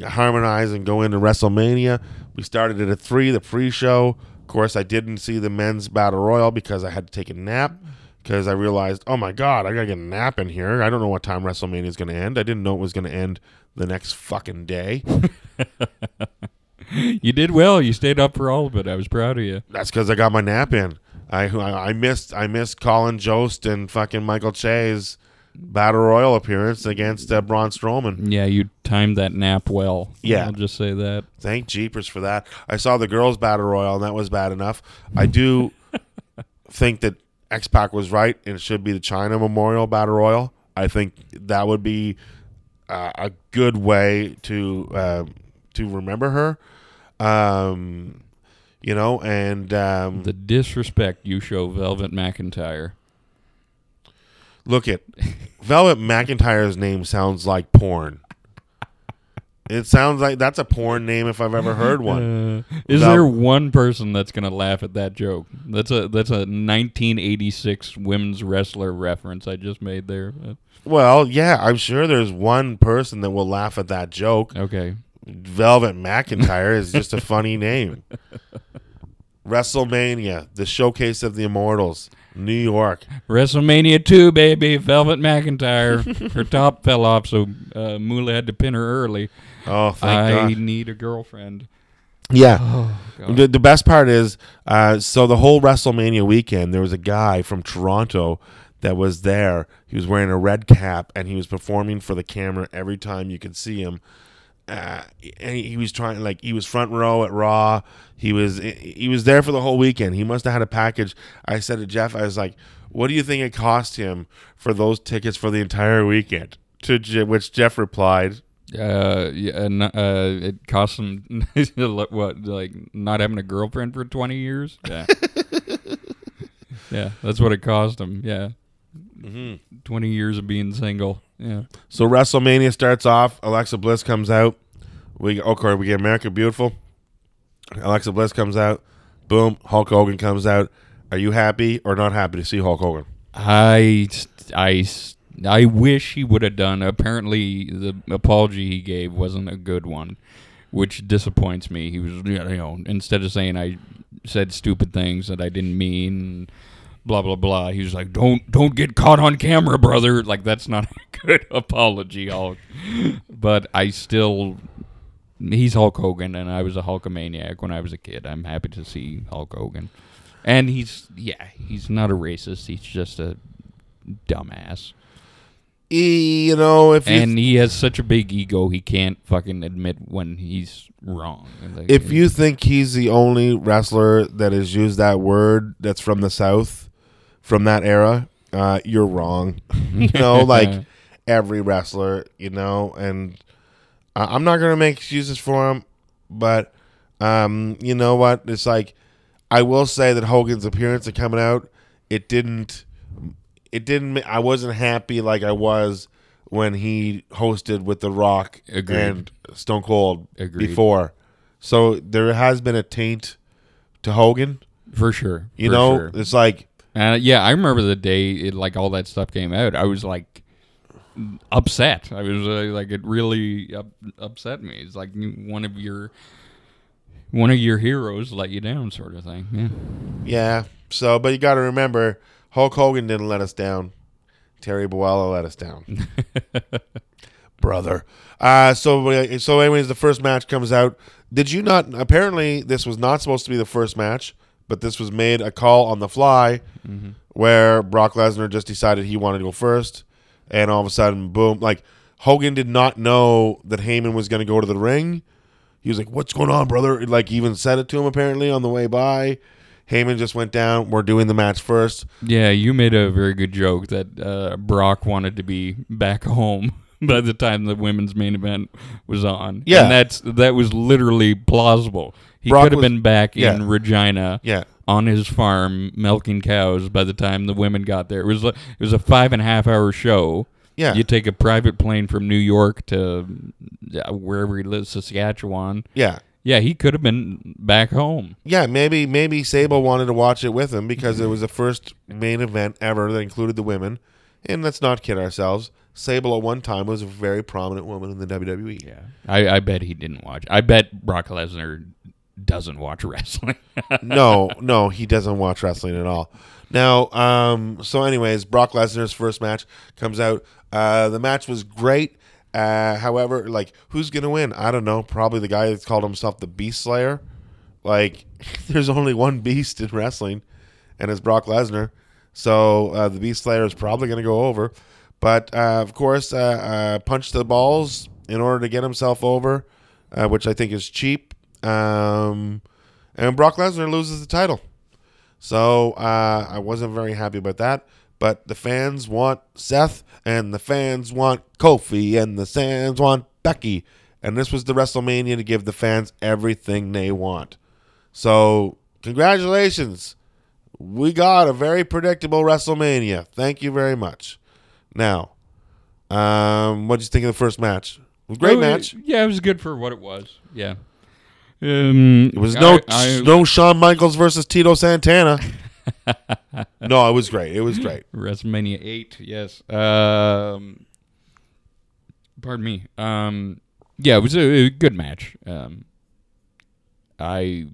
harmonize and go into WrestleMania. We started at a three, the pre-show. Of course, I didn't see the men's battle royal because I had to take a nap. Because I realized, oh my god, I gotta get a nap in here. I don't know what time WrestleMania is gonna end. I didn't know it was gonna end the next fucking day. you did well. You stayed up for all of it. I was proud of you. That's because I got my nap in. I I missed I missed Colin Jost and fucking Michael Che's battle royal appearance against uh, Braun Strowman. Yeah, you timed that nap well. Yeah. I'll just say that. Thank Jeepers for that. I saw the girls' battle royal, and that was bad enough. I do think that X Pac was right, and it should be the Chyna Memorial Battle Royal. I think that would be uh, a good way to uh, to remember her. Um, you know, and um, The disrespect you show Velvet McIntyre. Look at Velvet McIntyre's name sounds like porn. It sounds like that's a porn name if I've ever heard one. Uh, is there one person that's gonna laugh at that joke? That's a that's a 1986 women's wrestler reference I just made there. Well, yeah, I'm sure there's one person that will laugh at that joke. okay, Velvet McIntyre is just a funny name. WrestleMania, the showcase of the immortals, New York. WrestleMania 2, baby. Velvet McIntyre. her top fell off, so uh, Moolah had to pin her early. Oh, thank I God. need a girlfriend. Yeah. Oh, The, the best part is, uh, so the whole WrestleMania weekend, there was a guy from Toronto that was there. He was wearing a red cap and he was performing for the camera every time you could see him. Uh, and he, was trying like he was front row at Raw. He was he was there for the whole weekend. He must have had a package. I said to Jeff, I was like, "What do you think it cost him for those tickets for the entire weekend?" To Je- which Jeff replied, Uh, yeah, uh, it cost him what, like not having a girlfriend for twenty years. Yeah, yeah, that's what it cost him. Yeah, Mm-hmm. twenty years of being single. Yeah, So WrestleMania starts off. Alexa Bliss comes out. We oh, okay. We get America Beautiful. Alexa Bliss comes out. Boom. Hulk Hogan comes out. Are you happy or not happy to see Hulk Hogan? I, I, I wish he would have done. Apparently, the apology he gave wasn't a good one, which disappoints me. He was, you know, instead of saying I said stupid things that I didn't mean, blah blah blah. He was like, "Don't, don't get caught on camera, brother." Like that's not a good apology, Hulk. But I still. He's Hulk Hogan, and I was a Hulkamaniac when I was a kid. I'm happy to see Hulk Hogan. And he's yeah, he's not a racist. He's just a dumbass. E, you know, if And he has such a big ego, he can't fucking admit when he's wrong. Like, if you think he's the only wrestler that has used that word that's from the South, from that era, uh, you're wrong. you know, like every wrestler, you know, and I- I'm not gonna make excuses for him, but um, you know what? It's like I will say that Hogan's appearance and coming out, it didn't, it didn't. I wasn't happy like I was when he hosted with The Rock Agreed. and Stone Cold Agreed. before. So there has been a taint to Hogan. for sure, You for know, sure. it's like Uh, yeah, I remember the day it, like all that stuff came out. I was like upset. I was uh, like it really up, upset me. It's like one of your one of your heroes let you down, sort of thing. Yeah. Yeah. So, but you got to remember, Hulk Hogan didn't let us down. Terry Bollea let us down. Brother. Uh, so, uh, so anyways, the first match comes out. Did you not? Apparently, this was not supposed to be the first match, but this was made a call on the fly, where Brock Lesnar just decided he wanted to go first, and all of a sudden, boom! Like Hogan did not know that Heyman was going to go to the ring. He was like, "What's going on, brother?" Like, even said it to him apparently on the way by. Heyman just went down. We're doing the match first. Yeah, you made a very good joke that uh, Brock wanted to be back home by the time the women's main event was on. Yeah. and that's that was literally plausible. He Brock could have was- been back yeah. in Regina, Yeah. on his farm milking cows by the time the women got there. It was a, it was a five and a half hour show. Yeah. you take a private plane from New York to uh, wherever he lives, Saskatchewan. Yeah. Yeah, he could have been back home. Yeah, maybe maybe Sable wanted to watch it with him because it was the first main event ever that included the women. And let's not kid ourselves. Sable at one time was a very prominent woman in the WWE. Yeah, I, I bet he didn't watch. I bet Brock Lesnar doesn't watch wrestling. no, no, he doesn't watch wrestling at all. Now, um, so anyways, Brock Lesnar's first match comes out. Uh, the match was great. Uh, however, like, who's gonna win? I don't know. Probably the guy that's called himself the Beast Slayer. Like, there's only one beast in wrestling, and it's Brock Lesnar. So uh, the Beast Slayer is probably gonna go over. But uh, of course, uh, uh, punch the balls in order to get himself over, uh, which I think is cheap. Um, and Brock Lesnar loses the title. So uh, I wasn't very happy about that. But the fans want Seth, and the fans want Kofi, and the fans want Becky. And this was the WrestleMania to give the fans everything they want. So congratulations. We got a very predictable WrestleMania. Thank you very much. Now, um, what did you think of the first match? Was great Oh, match. Yeah, it was good for what it was. Yeah. Um, It was no I, I, no Shawn Michaels versus Tito Santana. no, it was great. It was great. WrestleMania eight. Yes. Um, pardon me. Um, yeah, it was a, a good match. Um, I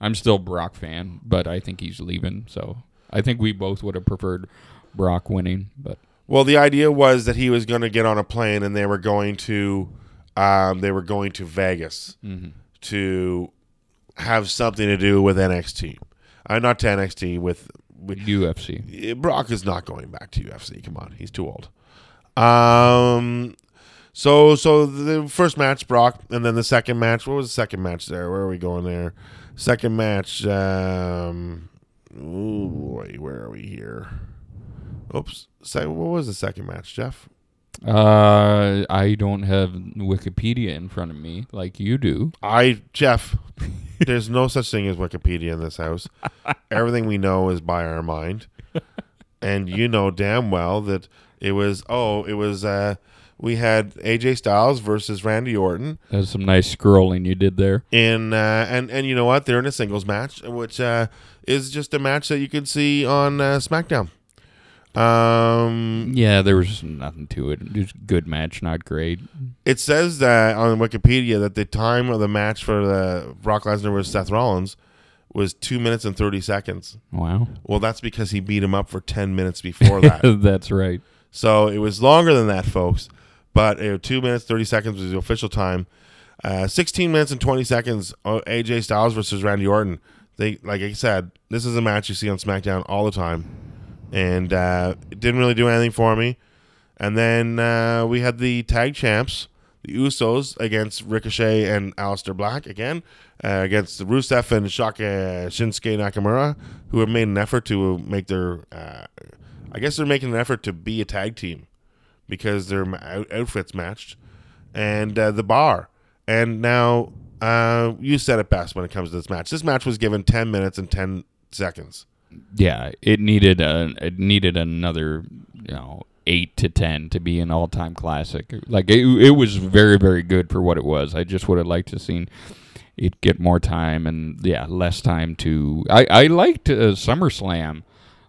I'm still Brock fan, but I think he's leaving. So I think we both would have preferred Brock winning, but Well, the idea was that he was going to get on a plane and they were going to um, they were going to Vegas to have something to do with NXT. Uh, not to NXT with, with UFC. Brock is not going back to UFC. Come on, he's too old. Um, so so the first match, Brock, and then the second match. What was the second match there? Where are we going there? Second match. Um, ooh, boy, where are we here? Oops. Say, what was the second match, Jeff? Uh, I don't have Wikipedia in front of me like you do. I Jeff. there's no such thing as Wikipedia in this house. Everything we know is by our mind, and you know damn well that it was. Oh, it was. uh We had AJ Styles versus Randy Orton That's some nice scrolling you did there. in, uh, and and you know what? They're in a singles match, which uh, is just a match that you can see on uh, SmackDown. Um, Yeah, there was nothing to it. Just good match, not great. it says that on Wikipedia that the time of the match for the Brock Lesnar versus Seth Rollins was two minutes and thirty seconds. Wow, Well, that's because he beat him up for ten minutes before that. that's right. so it was longer than that, folks. But uh, two minutes thirty seconds was the official time. Uh, Sixteen minutes and twenty seconds. uh, AJ Styles versus Randy Orton. They like I said, this is a match you see on SmackDown all the time, and uh, it didn't really do anything for me. And then uh, we had the tag champs, the Usos, against Ricochet and Aleister Black again, uh, against Rusev and Shaka Shinsuke Nakamura, who have made an effort to make their. Uh, I guess they're making an effort to be a tag team because their out- outfits matched, and uh, the bar. And now uh, you said it best when it comes to this match. This match was given ten minutes and ten seconds. Yeah, it needed a it needed another you know eight to ten to be an all time classic. Like it, it was very very good for what it was. I just would have liked to seen it get more time and yeah less time to. I I liked uh, SummerSlam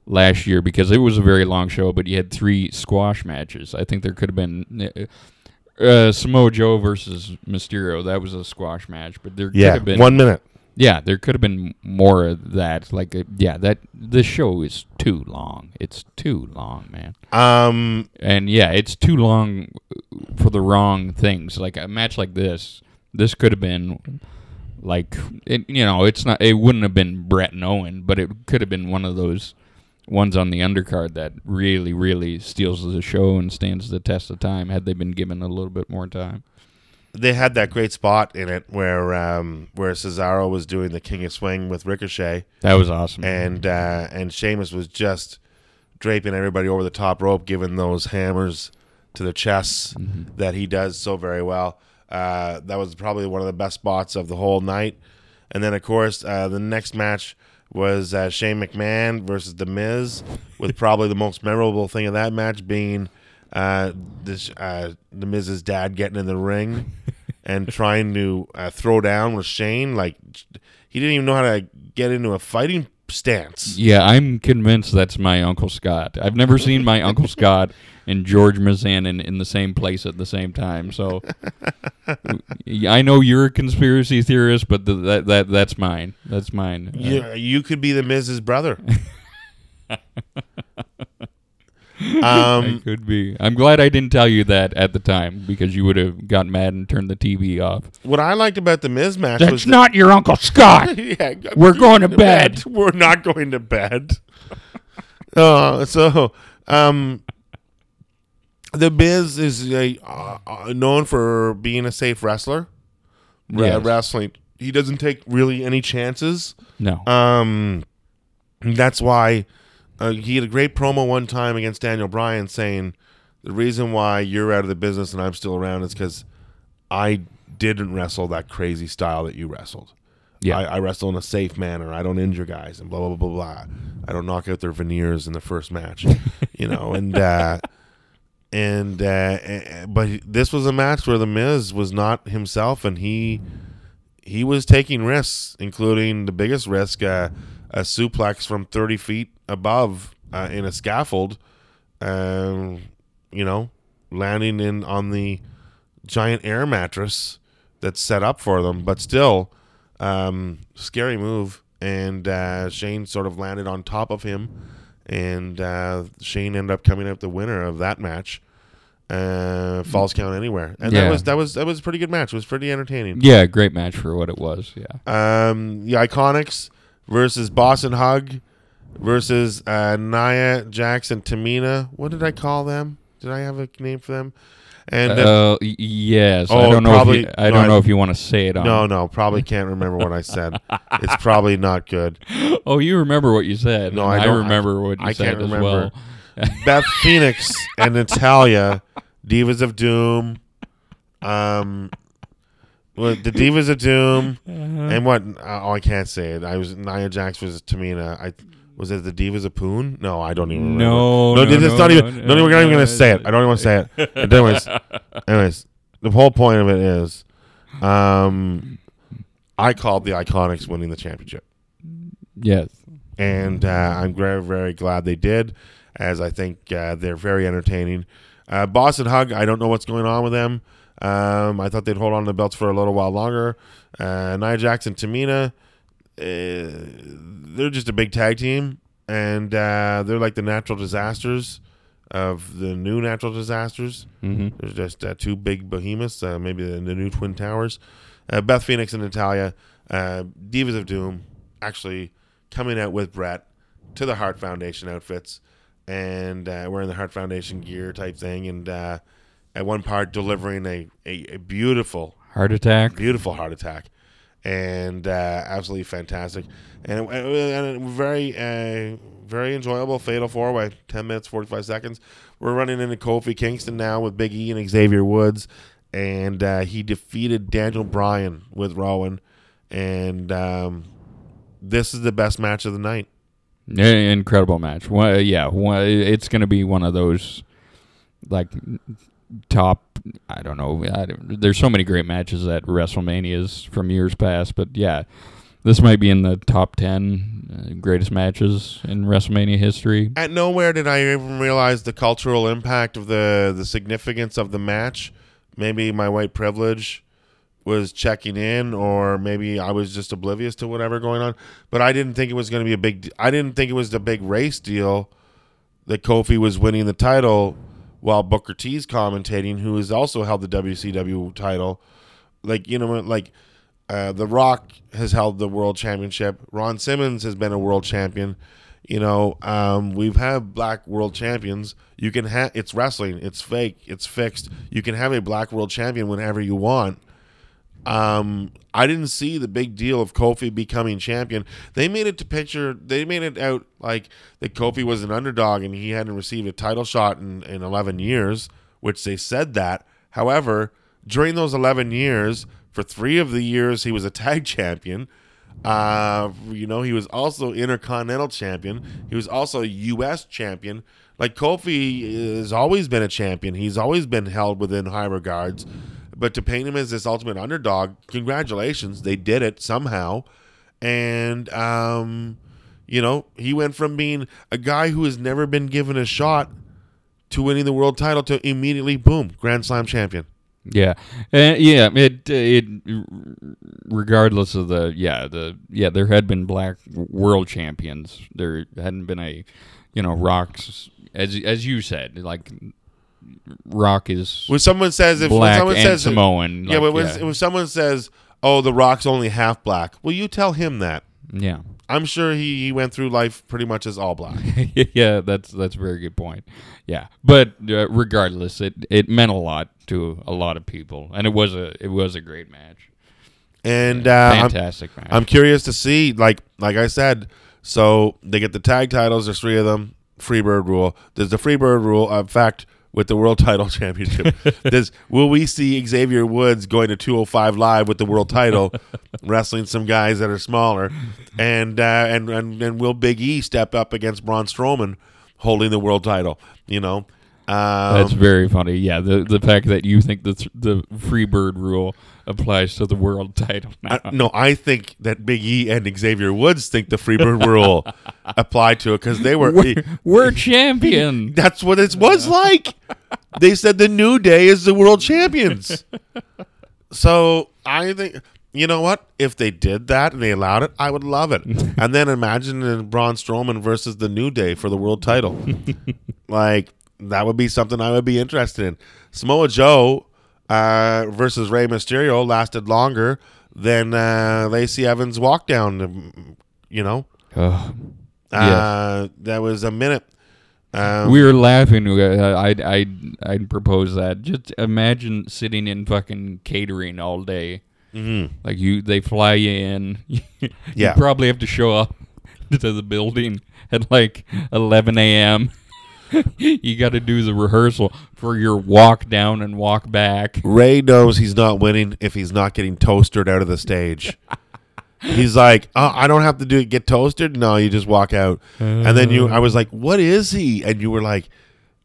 last year because it was a very long show, but you had three squash matches. I think there could have been. Uh, uh, Samoa Joe versus Mysterio. That was a squash match, but there could have been one minute. Yeah, there could have been more of that. Like, uh, yeah, that the show is too long. It's too long, man. Um, And yeah, it's too long for the wrong things. Like a match like this, this could have been like it, you know, it's not. It wouldn't have been Bret and Owen, but it could have been one of those ones on the undercard that really, really steals the show and stands the test of time. Had they been given a little bit more time. They had that great spot in it where um, where Cesaro was doing the King of Swing with Ricochet, That was awesome. and uh, and Sheamus was just draping everybody over the top rope, giving those hammers to the chests that he does so very well. Uh, that was probably one of the best spots of the whole night. And then, of course, uh, the next match was uh, Shane McMahon versus The Miz, with probably the most memorable thing of that match being uh, this uh, The Miz's dad getting in the ring and trying to uh, throw down with Shane. Like he didn't even know how to get into a fighting stance. Yeah, I'm convinced that's my Uncle Scott. I've never seen my Uncle Scott and George Mizanin in the same place at the same time. So I know you're a conspiracy theorist, but th- that that that's mine. That's mine. Uh, You, you could be the Miz's brother. Um, could be. I'm glad I didn't tell you that at the time because you would have got mad and turned the TV off. what I liked about the Miz match was That's that- not your Uncle Scott. yeah, We're going to bed. We're not going to bed. uh, so, um, the Biz is a, uh, uh, known for being a safe wrestler. Re- Yes. wrestling, he doesn't take really any chances. No. Um, that's why uh, he had a great promo one time against Daniel Bryan saying the reason why you're out of the business and I'm still around is because I didn't wrestle that crazy style that you wrestled. Yeah. I, I wrestle in a safe manner. I don't injure guys and blah blah blah blah blah. I don't knock out their veneers in the first match, you know. And uh, and uh, but this was a match where the Miz was not himself, and he he was taking risks, including the biggest risk, uh, a suplex from 30 feet above uh, in a scaffold, um, you know, landing in on the giant air mattress that's set up for them. But still, um, scary move. And uh, Shane sort of landed on top of him, and uh, Shane ended up coming out the winner of that match. Uh, falls count anywhere, and that was that was that was a pretty good match. It was pretty entertaining. yeah, great match for what it was. Yeah. Um, the Iconics versus Boss 'n' Hug versus uh, Nia Jax and Tamina. What did I call them? Did I have a name for them? And uh, Uh, yes. I Oh, don't know. probably- if you, I no, don't I- know if you want to say it on. no, no, probably can't remember what I said. it's probably not good. Oh, you remember what you said? No, I don't. remember what you I said can't as remember. well. Beth Phoenix and Natalya, Divas of Doom. Um, what, the Divas of Doom, and what? Oh, I can't say it. I was Nia Jax versus Tamina. I was it the Divas of Poon? No, I don't even remember. No, no, no, no, not even. no, No, we're not even gonna say it. I don't even want to say it. But anyways, anyways, the whole point of it is, um, I called the Iconics winning the championship Yes. and uh, I'm very, very glad they did, as I think uh, they're very entertaining. Uh, Boss 'n' Hug, I don't know what's going on with them. Um, I thought they'd hold on to the belts for a little while longer. Uh, Nia Jax and, Tamina, uh, they're just a big tag team, and uh, they're like the natural disasters of the new natural disasters. hmm There's just uh, two big behemoths, uh, maybe the, the new Twin Towers. Uh, Beth Phoenix and Natalya, uh, Divas of Doom, actually coming out with Bret to the Hart Foundation outfits and uh, wearing the Hart Foundation gear type thing. And uh, at one part, delivering a, a, a beautiful, Heart attack. beautiful heart attack. And uh, absolutely fantastic. And, and, and very, uh, very enjoyable fatal four way, 10 minutes, 45 seconds. We're running into Kofi Kingston now with Big E and Xavier Woods. And uh, he defeated Daniel Bryan with Rowan. And um, this is the best match of the night. Incredible match. One, yeah, one, it's going to be one of those like top. I don't know. I don't- there's so many great matches at WrestleManias from years past, but yeah, this might be in the top ten uh, greatest matches in WrestleMania history. At nowhere did I even realize the cultural impact of the the significance of the match. Maybe my white privilege was checking in, or maybe I was just oblivious to whatever going on. But I didn't think it was going to be a big. I didn't think it was the big race deal that Kofi was winning the title while Booker T's commentating, who has also held the WCW title. Like you know, like uh, The Rock has held the world championship. Ron Simmons has been a world champion. You know, um, we've had black world champions. You can have it's wrestling. It's fake. It's fixed. You can have a black world champion whenever you want. Um, I didn't see the big deal of Kofi becoming champion. They made it to picture. They made it out like that Kofi was an underdog and he hadn't received a title shot in, in 11 years, which they said that. However, during those 11 years, for three of the years he was a tag champion. Uh, you know, he was also Intercontinental Champion. He was also U.S. Champion. Like Kofi has always been a champion. He's always been held within high regards. But to paint him as this ultimate underdog, congratulations, they did it somehow. And um, you know, he went from being a guy who has never been given a shot to winning the world title to immediately boom, Grand Slam champion. Yeah, uh, yeah. It it regardless of the yeah the yeah there had been black world champions. There hadn't been a you know rocks as as you said like rock is When someone says if when black someone and says Samoan. yeah, like, but when, yeah. when someone says, "Oh, the Rock's only half black," well, you tell him that. yeah. I'm sure he, he went through life pretty much as all black. yeah, that's that's a very good point. Yeah, but uh, regardless, it it meant a lot to a lot of people, and it was a it was a great match, And uh, I'm, fantastic match. I'm curious to see, like like I said, so they get the tag titles. There's three of them. Freebird rule. There's the Freebird rule. In fact, with the World Title Championship, there's will we see Xavier Woods going to 205 live with the world title, wrestling some guys that are smaller, and uh, and and and will Big E step up against Braun Strowman, holding the world title? You know. Um, That's very funny. Yeah, the the fact that you think the th- the Freebird rule applies to the world title. I, no, I think that Big E and Xavier Woods think the Freebird rule applied to it because they were. we're, we're champion. That's what it was like. They said the New Day is the world champions. So I think you know what? If they did that and they allowed it, I would love it. And then imagine Braun Strowman versus the New Day for the world title. like that would be something I would be interested in. Samoa Joe uh, versus Rey Mysterio lasted longer than uh, Lacey Evans' walk down. um, You know, Ugh. uh, that was a minute. Um, we were laughing. uh, I'd I'd I'd propose that. Just imagine sitting in fucking catering all day. Mm-hmm. Like you, they fly you in. you Yeah. probably have to show up to the building at like 11 a.m. you got to do the rehearsal for your walk down and walk back. Ray knows he's not winning if he's not getting toasted out of the stage. he's like, oh, I don't have to do get toasted. No, you just walk out. and then you, I was like, what is he? And you were like,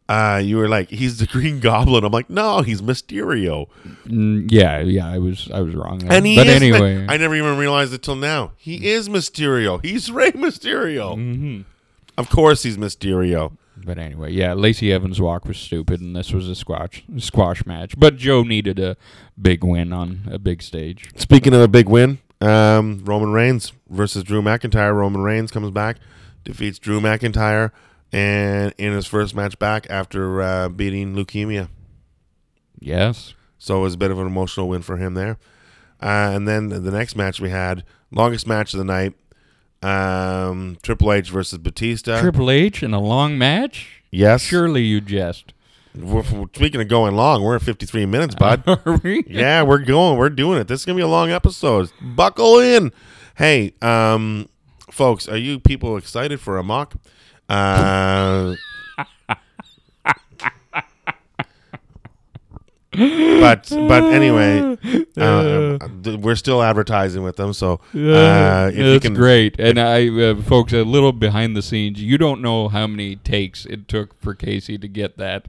uh, you were like, he's the Green Goblin. I'm like, no, he's Mysterio. Mm, yeah, yeah, I was I was wrong. there. And he but is. anyway, I never even realized it till now. He is Mysterio. He's Rey Mysterio. Mhm. Of course, he's Mysterio. But anyway, yeah, Lacey Evans' walk was stupid, and this was a squash squash match. But Joe needed a big win on a big stage. Speaking of a big win, um, Roman Reigns versus Drew McIntyre. Roman Reigns comes back, defeats Drew McIntyre, and in his first match back after uh, beating leukemia. Yes, So it was a bit of an emotional win for him there. Uh, and then the next match we had, longest match of the night, um, Triple H versus Batista. Triple H in a long match. yes. Surely you jest. We're, speaking of going long, we're at 53 minutes, bud. Are we? yeah, we're going. We're doing it. This is gonna be a long episode. Buckle in. Hey, um, folks, are you people excited for a mock? Uh, but but anyway, uh, we're still advertising with them. So uh, you can, great. And I, uh, folks, a little behind the scenes. You don't know how many takes it took for Casey to get that.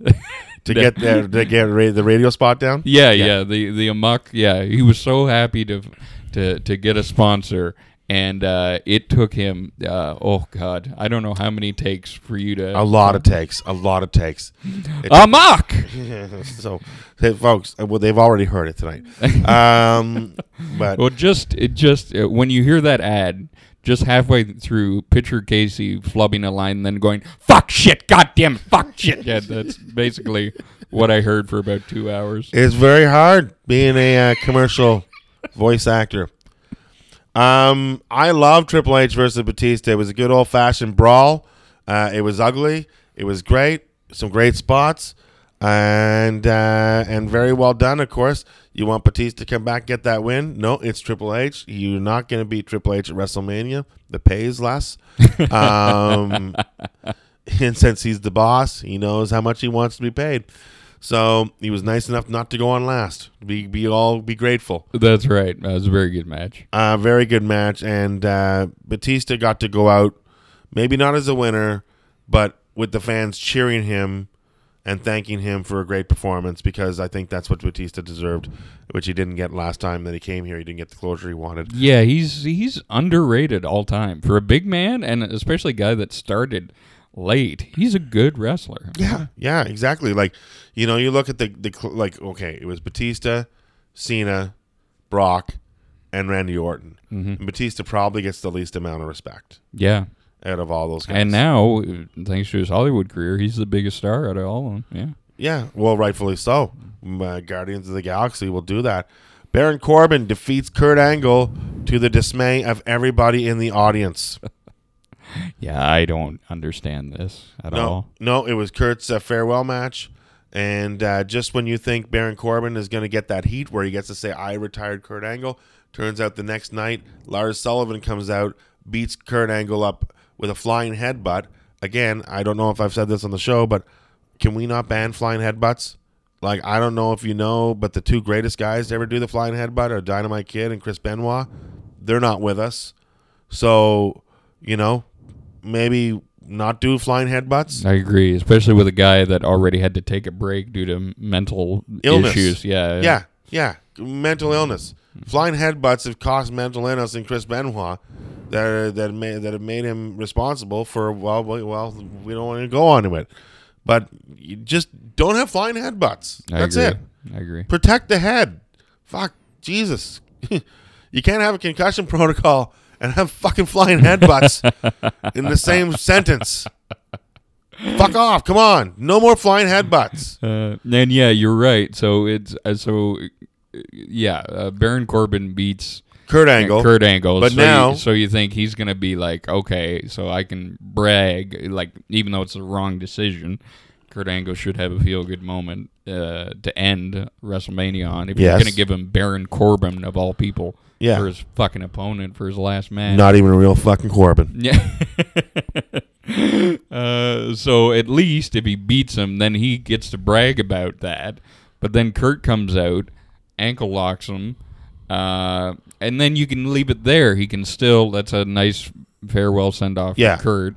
to get the, to get ra- the radio spot down. Yeah, yeah, the the amok. Yeah, he was so happy to to to get a sponsor, and uh, it took him. Uh, oh God, I don't know how many takes for you to A lot of takes. A lot of takes. It- amok. so, hey, folks, uh, well, they've already heard it tonight. Um, but Well, just it just uh, when you hear that ad, just halfway through, picture Casey flubbing a line, and then going "fuck shit, goddamn fuck shit." Yeah, that's basically what I heard for about two hours. it's very hard being a uh, commercial voice actor. Um, I love Triple H versus Batista. It was a good old fashioned brawl. Uh, it was ugly. It was great. Some great spots, and uh, and very well done. Of course, you want Batista to come back get that win. No, it's Triple H. You're not going to beat Triple H at WrestleMania. The pay is less. Um, and since he's the boss, he knows how much he wants to be paid. So he was nice enough not to go on last. Be be all be grateful. That's right. That was a very good match. Uh, very good match, and uh, Batista got to go out, maybe not as a winner, but with the fans cheering him and thanking him for a great performance because I think that's what Batista deserved, which he didn't get last time that he came here. He didn't get the closure he wanted. Yeah, he's he's underrated all time for a big man, and especially a guy that started late. He's a good wrestler. Yeah, yeah, exactly. Like, you know, you look at the the like. Okay, it was Batista, Cena, Brock, and Randy Orton. And Batista probably gets the least amount of respect Yeah. out of all those guys. And now, thanks to his Hollywood career, he's the biggest star out of all of them. Yeah. yeah, well, rightfully so. Uh, Guardians of the Galaxy will do that. Baron Corbin defeats Kurt Angle to the dismay of everybody in the audience. Yeah, I don't understand this at No, all. no, it was Kurt's uh, farewell match, and uh, just when you think Baron Corbin is going to get that heat where he gets to say "I retired Kurt Angle," turns out the next night Lars Sullivan comes out, beats Kurt Angle up with a flying headbutt. Again, I don't know if I've said this on the show, but can we not ban flying headbutts? Like I don't know if you know, but the two greatest guys to ever do the flying headbutt are Dynamite Kid and Chris Benoit. They're not with us, so you know maybe not do flying headbutts. I agree, especially with a guy that already had to take a break due to mental Illness. issues. Yeah. Yeah, yeah. Mental illness. Flying headbutts have cost mental illness in Chris Benoit that that made that have made him responsible for well well well we don't want to go on to it, but you just don't have flying headbutts. That's agree. it. I agree. Protect the head. Fuck Jesus. you can't have a concussion protocol and have fucking flying headbutts in the same sentence. Fuck off! Come on, no more flying headbutts. Uh, and yeah, you're right. So it's uh, so uh, yeah. Uh, Baron Corbin beats Kurt Angle. Kurt Angle, But so now- you, so you think he's gonna be like, okay, so I can brag, like even though it's the wrong decision. Kurt Angle should have a feel good moment uh, to end WrestleMania on. If Yes. you're gonna give him Baron Corbin of all people Yeah. for his fucking opponent for his last match, Not even a real fucking Corbin. yeah. uh, so at least if he beats him, then he gets to brag about that. But then Kurt comes out, ankle locks him, uh, and then you can leave it there. He can still. That's a nice farewell send off Yeah. for Kurt.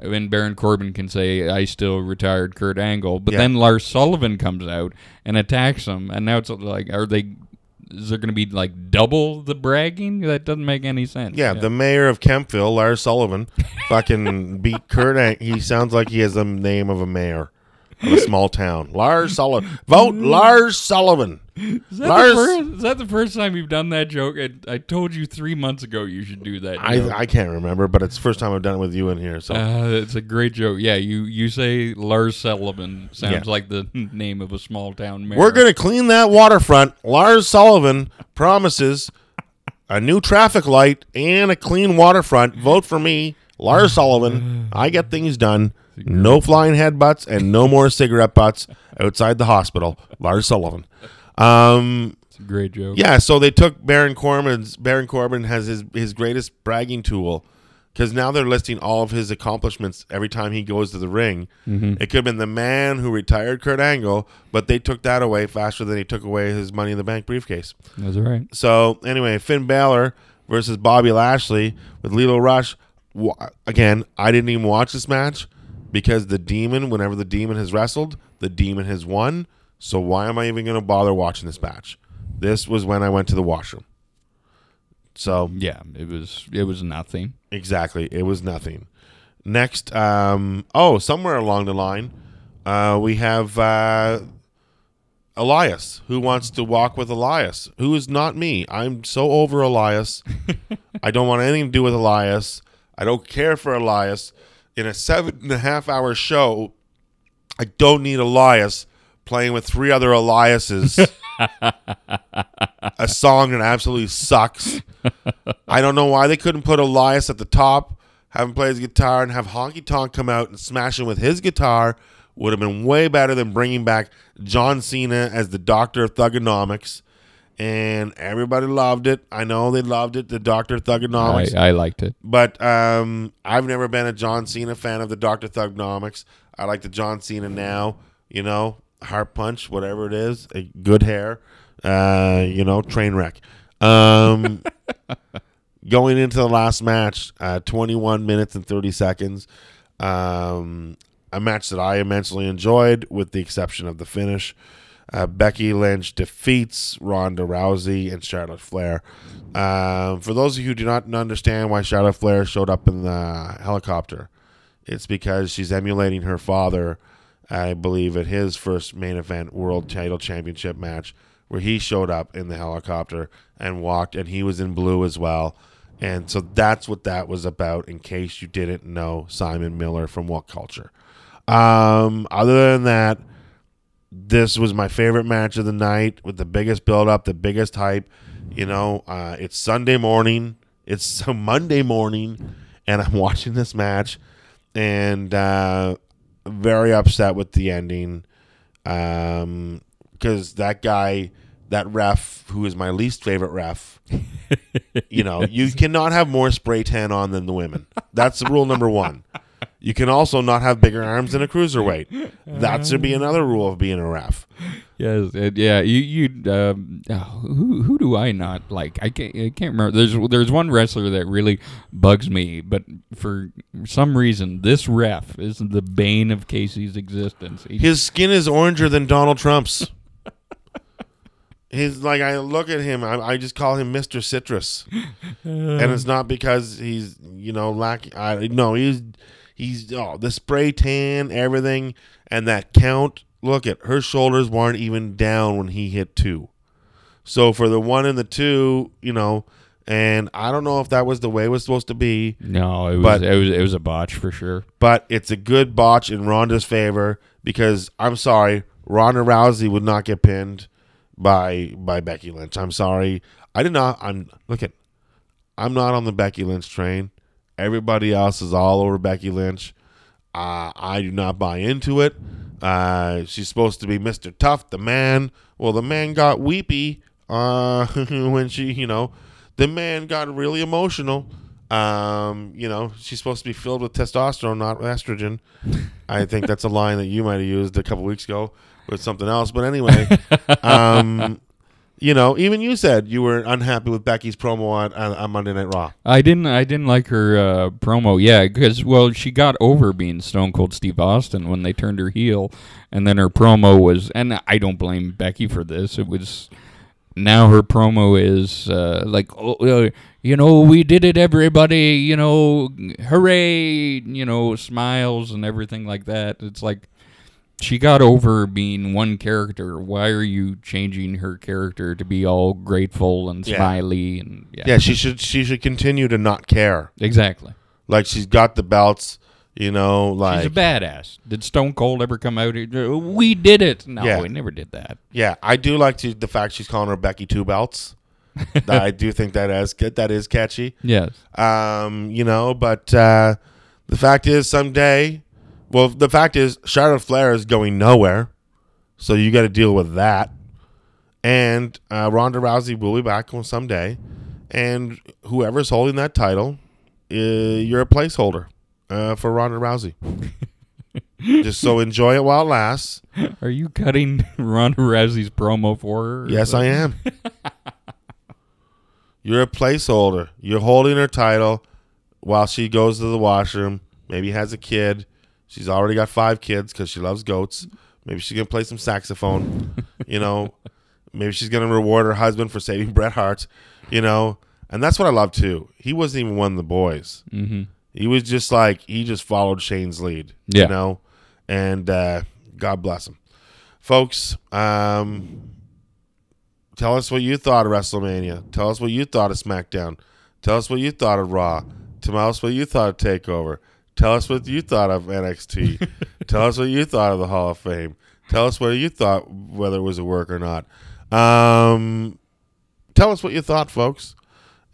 And Baron Corbin can say, "I still retired Kurt Angle," but Yeah. then Lars Sullivan comes out and attacks him, and now it's like, are they? Is there going to be like double the bragging? That doesn't make any sense. Yeah, the mayor of Kempville, Lars Sullivan, fucking beat Kurt. Ang- he sounds like he has the name of a mayor of a small town. Lars Sullivan. Vote Lars Sullivan. Is that, Lars- the first, is that the first time you've done that joke? I, I told you three months ago you should do that. I, joke. I can't remember, but it's the first time I've done it with you in here. So uh, it's a great joke. Yeah, you, you say Lars Sullivan sounds Yeah. like the name of a small town mayor. we're gonna clean that waterfront. Lars Sullivan promises a new traffic light and a clean waterfront. Vote for me, Lars mm. Sullivan. Mm. I get things done. No flying headbutts and no more cigarette butts outside the hospital. Lars Sullivan. Um, It's a great joke. yeah, so they took Baron Corbin's. Baron Corbin has his his greatest bragging tool because now they're listing all of his accomplishments every time he goes to the ring. Mm-hmm. It could have been the man who retired Kurt Angle, but they took that away faster than he took away his Money in the Bank briefcase. That's right. So anyway, Finn Balor versus Bobby Lashley with Lio Rush. Again, I didn't even watch this match because the Demon, whenever the Demon has wrestled, the Demon has won. So why am I even going to bother watching this match? This was when I went to the washroom. So Yeah, it was it was nothing. exactly, it was nothing. Next, um, oh, somewhere along the line, uh, we have uh, Elias. Who wants to walk with Elias? Who is not me? I'm so over Elias. I don't want anything to do with Elias. I don't care for Elias. In a seven and a half hour show, I don't need Elias playing with three other Eliases. a song that absolutely sucks. I don't know why they couldn't put Elias at the top, have him play his guitar, and have Honky Tonk come out and smash him with his guitar. Would have been way better than bringing back John Cena as the Doctor of Thuganomics. And everybody loved it. I know they loved it, the Doctor Thuganomics. I, I liked it. But um, I've never been a John Cena fan of the Doctor Thuganomics. I like the John Cena now. You know, heart punch, whatever it is, a good hair. Uh, you know, train wreck. Um, going into the last match, uh, 21 minutes and 30 seconds. Um, a match that I immensely enjoyed, with the exception of the finish. Uh, Becky Lynch defeats Ronda Rousey and Charlotte Flair. Um, for those of you who do not understand why Charlotte Flair showed up in the helicopter, it's because she's emulating her father, I believe, at his first main event world title championship match, where he showed up in the helicopter and walked, and he was in blue as well. And so that's what that was about, in case you didn't know Simon Miller from WhatCulture. Um, other than that, this was my favorite match of the night with the biggest build up, the biggest hype. You know, uh, it's Sunday morning, it's Monday morning, and I'm watching this match and uh, very upset with the ending because that guy, that ref, who is my least favorite ref, you know, you cannot have more spray tan on than the women. That's rule number one. You can also not have bigger arms than a cruiserweight. That should be another rule of being a ref. Yes, it, yeah. You, you, um, oh, who, who do I not like? I can't, I can't remember. There's, there's one wrestler that really bugs me, but for some reason, this ref is the bane of Casey's existence. He, His skin is oranger than Donald Trump's. His like I look at him, I, I just call him Mister Citrus, and it's not because he's you know lacking. I no, he's he's oh the spray tan, everything, and that count. Look at her shoulders weren't even down when he hit two. So for the one and the two, you know, and I don't know if that was the way it was supposed to be. no, it was, but- it was, it was a botch for sure. but it's a good botch in Ronda's favor because I'm sorry, Ronda Rousey would not get pinned by by Becky Lynch. I'm sorry. I did not I'm look at I'm not on the Becky Lynch train. Everybody else is all over Becky Lynch. Uh, I do not buy into it. Uh, she's supposed to be Mr. Tough, the man. Well, the man got weepy uh, when she, you know, the man got really emotional. Um, you know, she's supposed to be filled with testosterone, not estrogen. I think that's a line that you might have used a couple weeks ago with something else. But anyway, um, you know, even you said you were unhappy with Becky's promo on, on, on Monday Night Raw. I didn't. I didn't like her uh, promo. Yeah, because well, she got over being Stone Cold Steve Austin when they turned her heel, and then her promo was. And I don't blame Becky for this. It was. Now her promo is uh, like, oh, uh, you know, we did it, everybody. You know, hooray! You know, smiles and everything like that. It's like she got over being one character. Why are you changing her character to be all grateful and Yeah. smiley and yeah, Yeah, she should she should continue to not care. exactly. Like she's got the belts, you know, like She's a badass. Did Stone Cold ever come out? We did it. No, Yeah. we never did that. Yeah, I do like to, the fact she's calling her Becky Two Belts. I do think that is that is catchy. Yes. Um, you know, but uh, the fact is, someday, well, the fact is, Charlotte Flair is going nowhere, so you got to deal with that. And uh, Ronda Rousey will be back on someday, and whoever's holding that title, uh, you're a placeholder uh, for Ronda Rousey. Just so enjoy it while it lasts. Are you cutting Ronda Rousey's promo for her? Yes, I am. You're a placeholder. You're holding her title while she goes to the washroom. Maybe has a kid. She's already got five kids because she loves goats. Maybe she's gonna play some saxophone. you know, maybe she's gonna reward her husband for saving Bret Hart. You know, and that's what I love too. He wasn't even one of the boys. Mm-hmm. He was just like he just followed Shane's lead. Yeah. You know, and uh, God bless him. folks. Um, tell us what you thought of WrestleMania. Tell us what you thought of SmackDown. Tell us what you thought of Raw. Tell us what you thought of Takeover. Tell us what you thought of NXT. tell us what you thought of the Hall of Fame. Tell us whether you thought whether it was a work or not. Um, tell us what you thought, folks.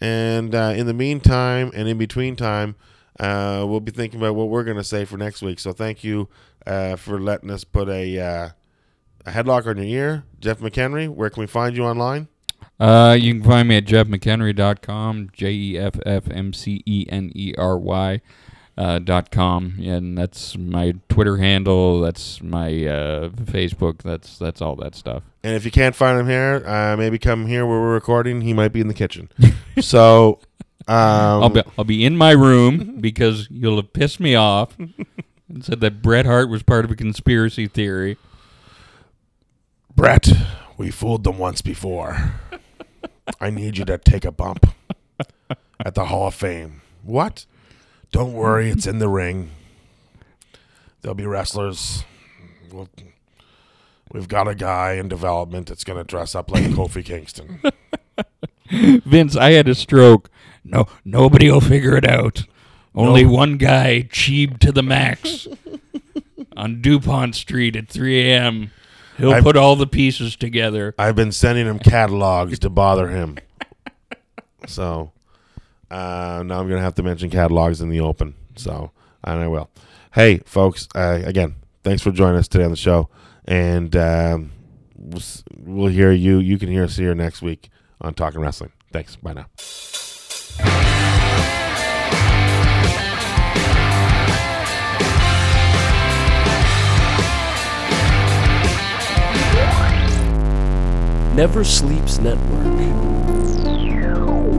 And uh, in the meantime, and in between time, uh, we'll be thinking about what we're going to say for next week. So thank you uh, for letting us put a, uh, a headlock on your ear, Jeff McEnery. Where can we find you online? Uh, you can find me at jeffmcenery.com, J E F F M C E N E R Y. Uh, dot com and that's my Twitter handle. That's my uh, Facebook. That's that's all that stuff. And if you can't find him here, uh, maybe come here where we're recording. He might be in the kitchen. so um, I'll be I'll be in my room because you'll have pissed me off and said that Bret Hart was part of a conspiracy theory. Bret, we fooled them once before. I need you to take a bump at the Hall of Fame. What? Don't worry, it's in the ring. There'll be wrestlers. We'll, we've got a guy in development that's going to dress up like Kofi Kingston. Vince, I had a stroke. No, nobody will figure it out. Only No. one guy, cheap to the max, on Dupont Street at 3 a.m. He'll I've- put all the pieces together. I've been sending him catalogs to bother him. So uh, now I'm going to have to mention catalogs in the open. So, and I will. Hey, folks, uh, again, thanks for joining us today on the show. And um, we'll, we'll hear you. You can hear us here next week on Talking Wrestling. Thanks. Bye now. Never Sleeps Network.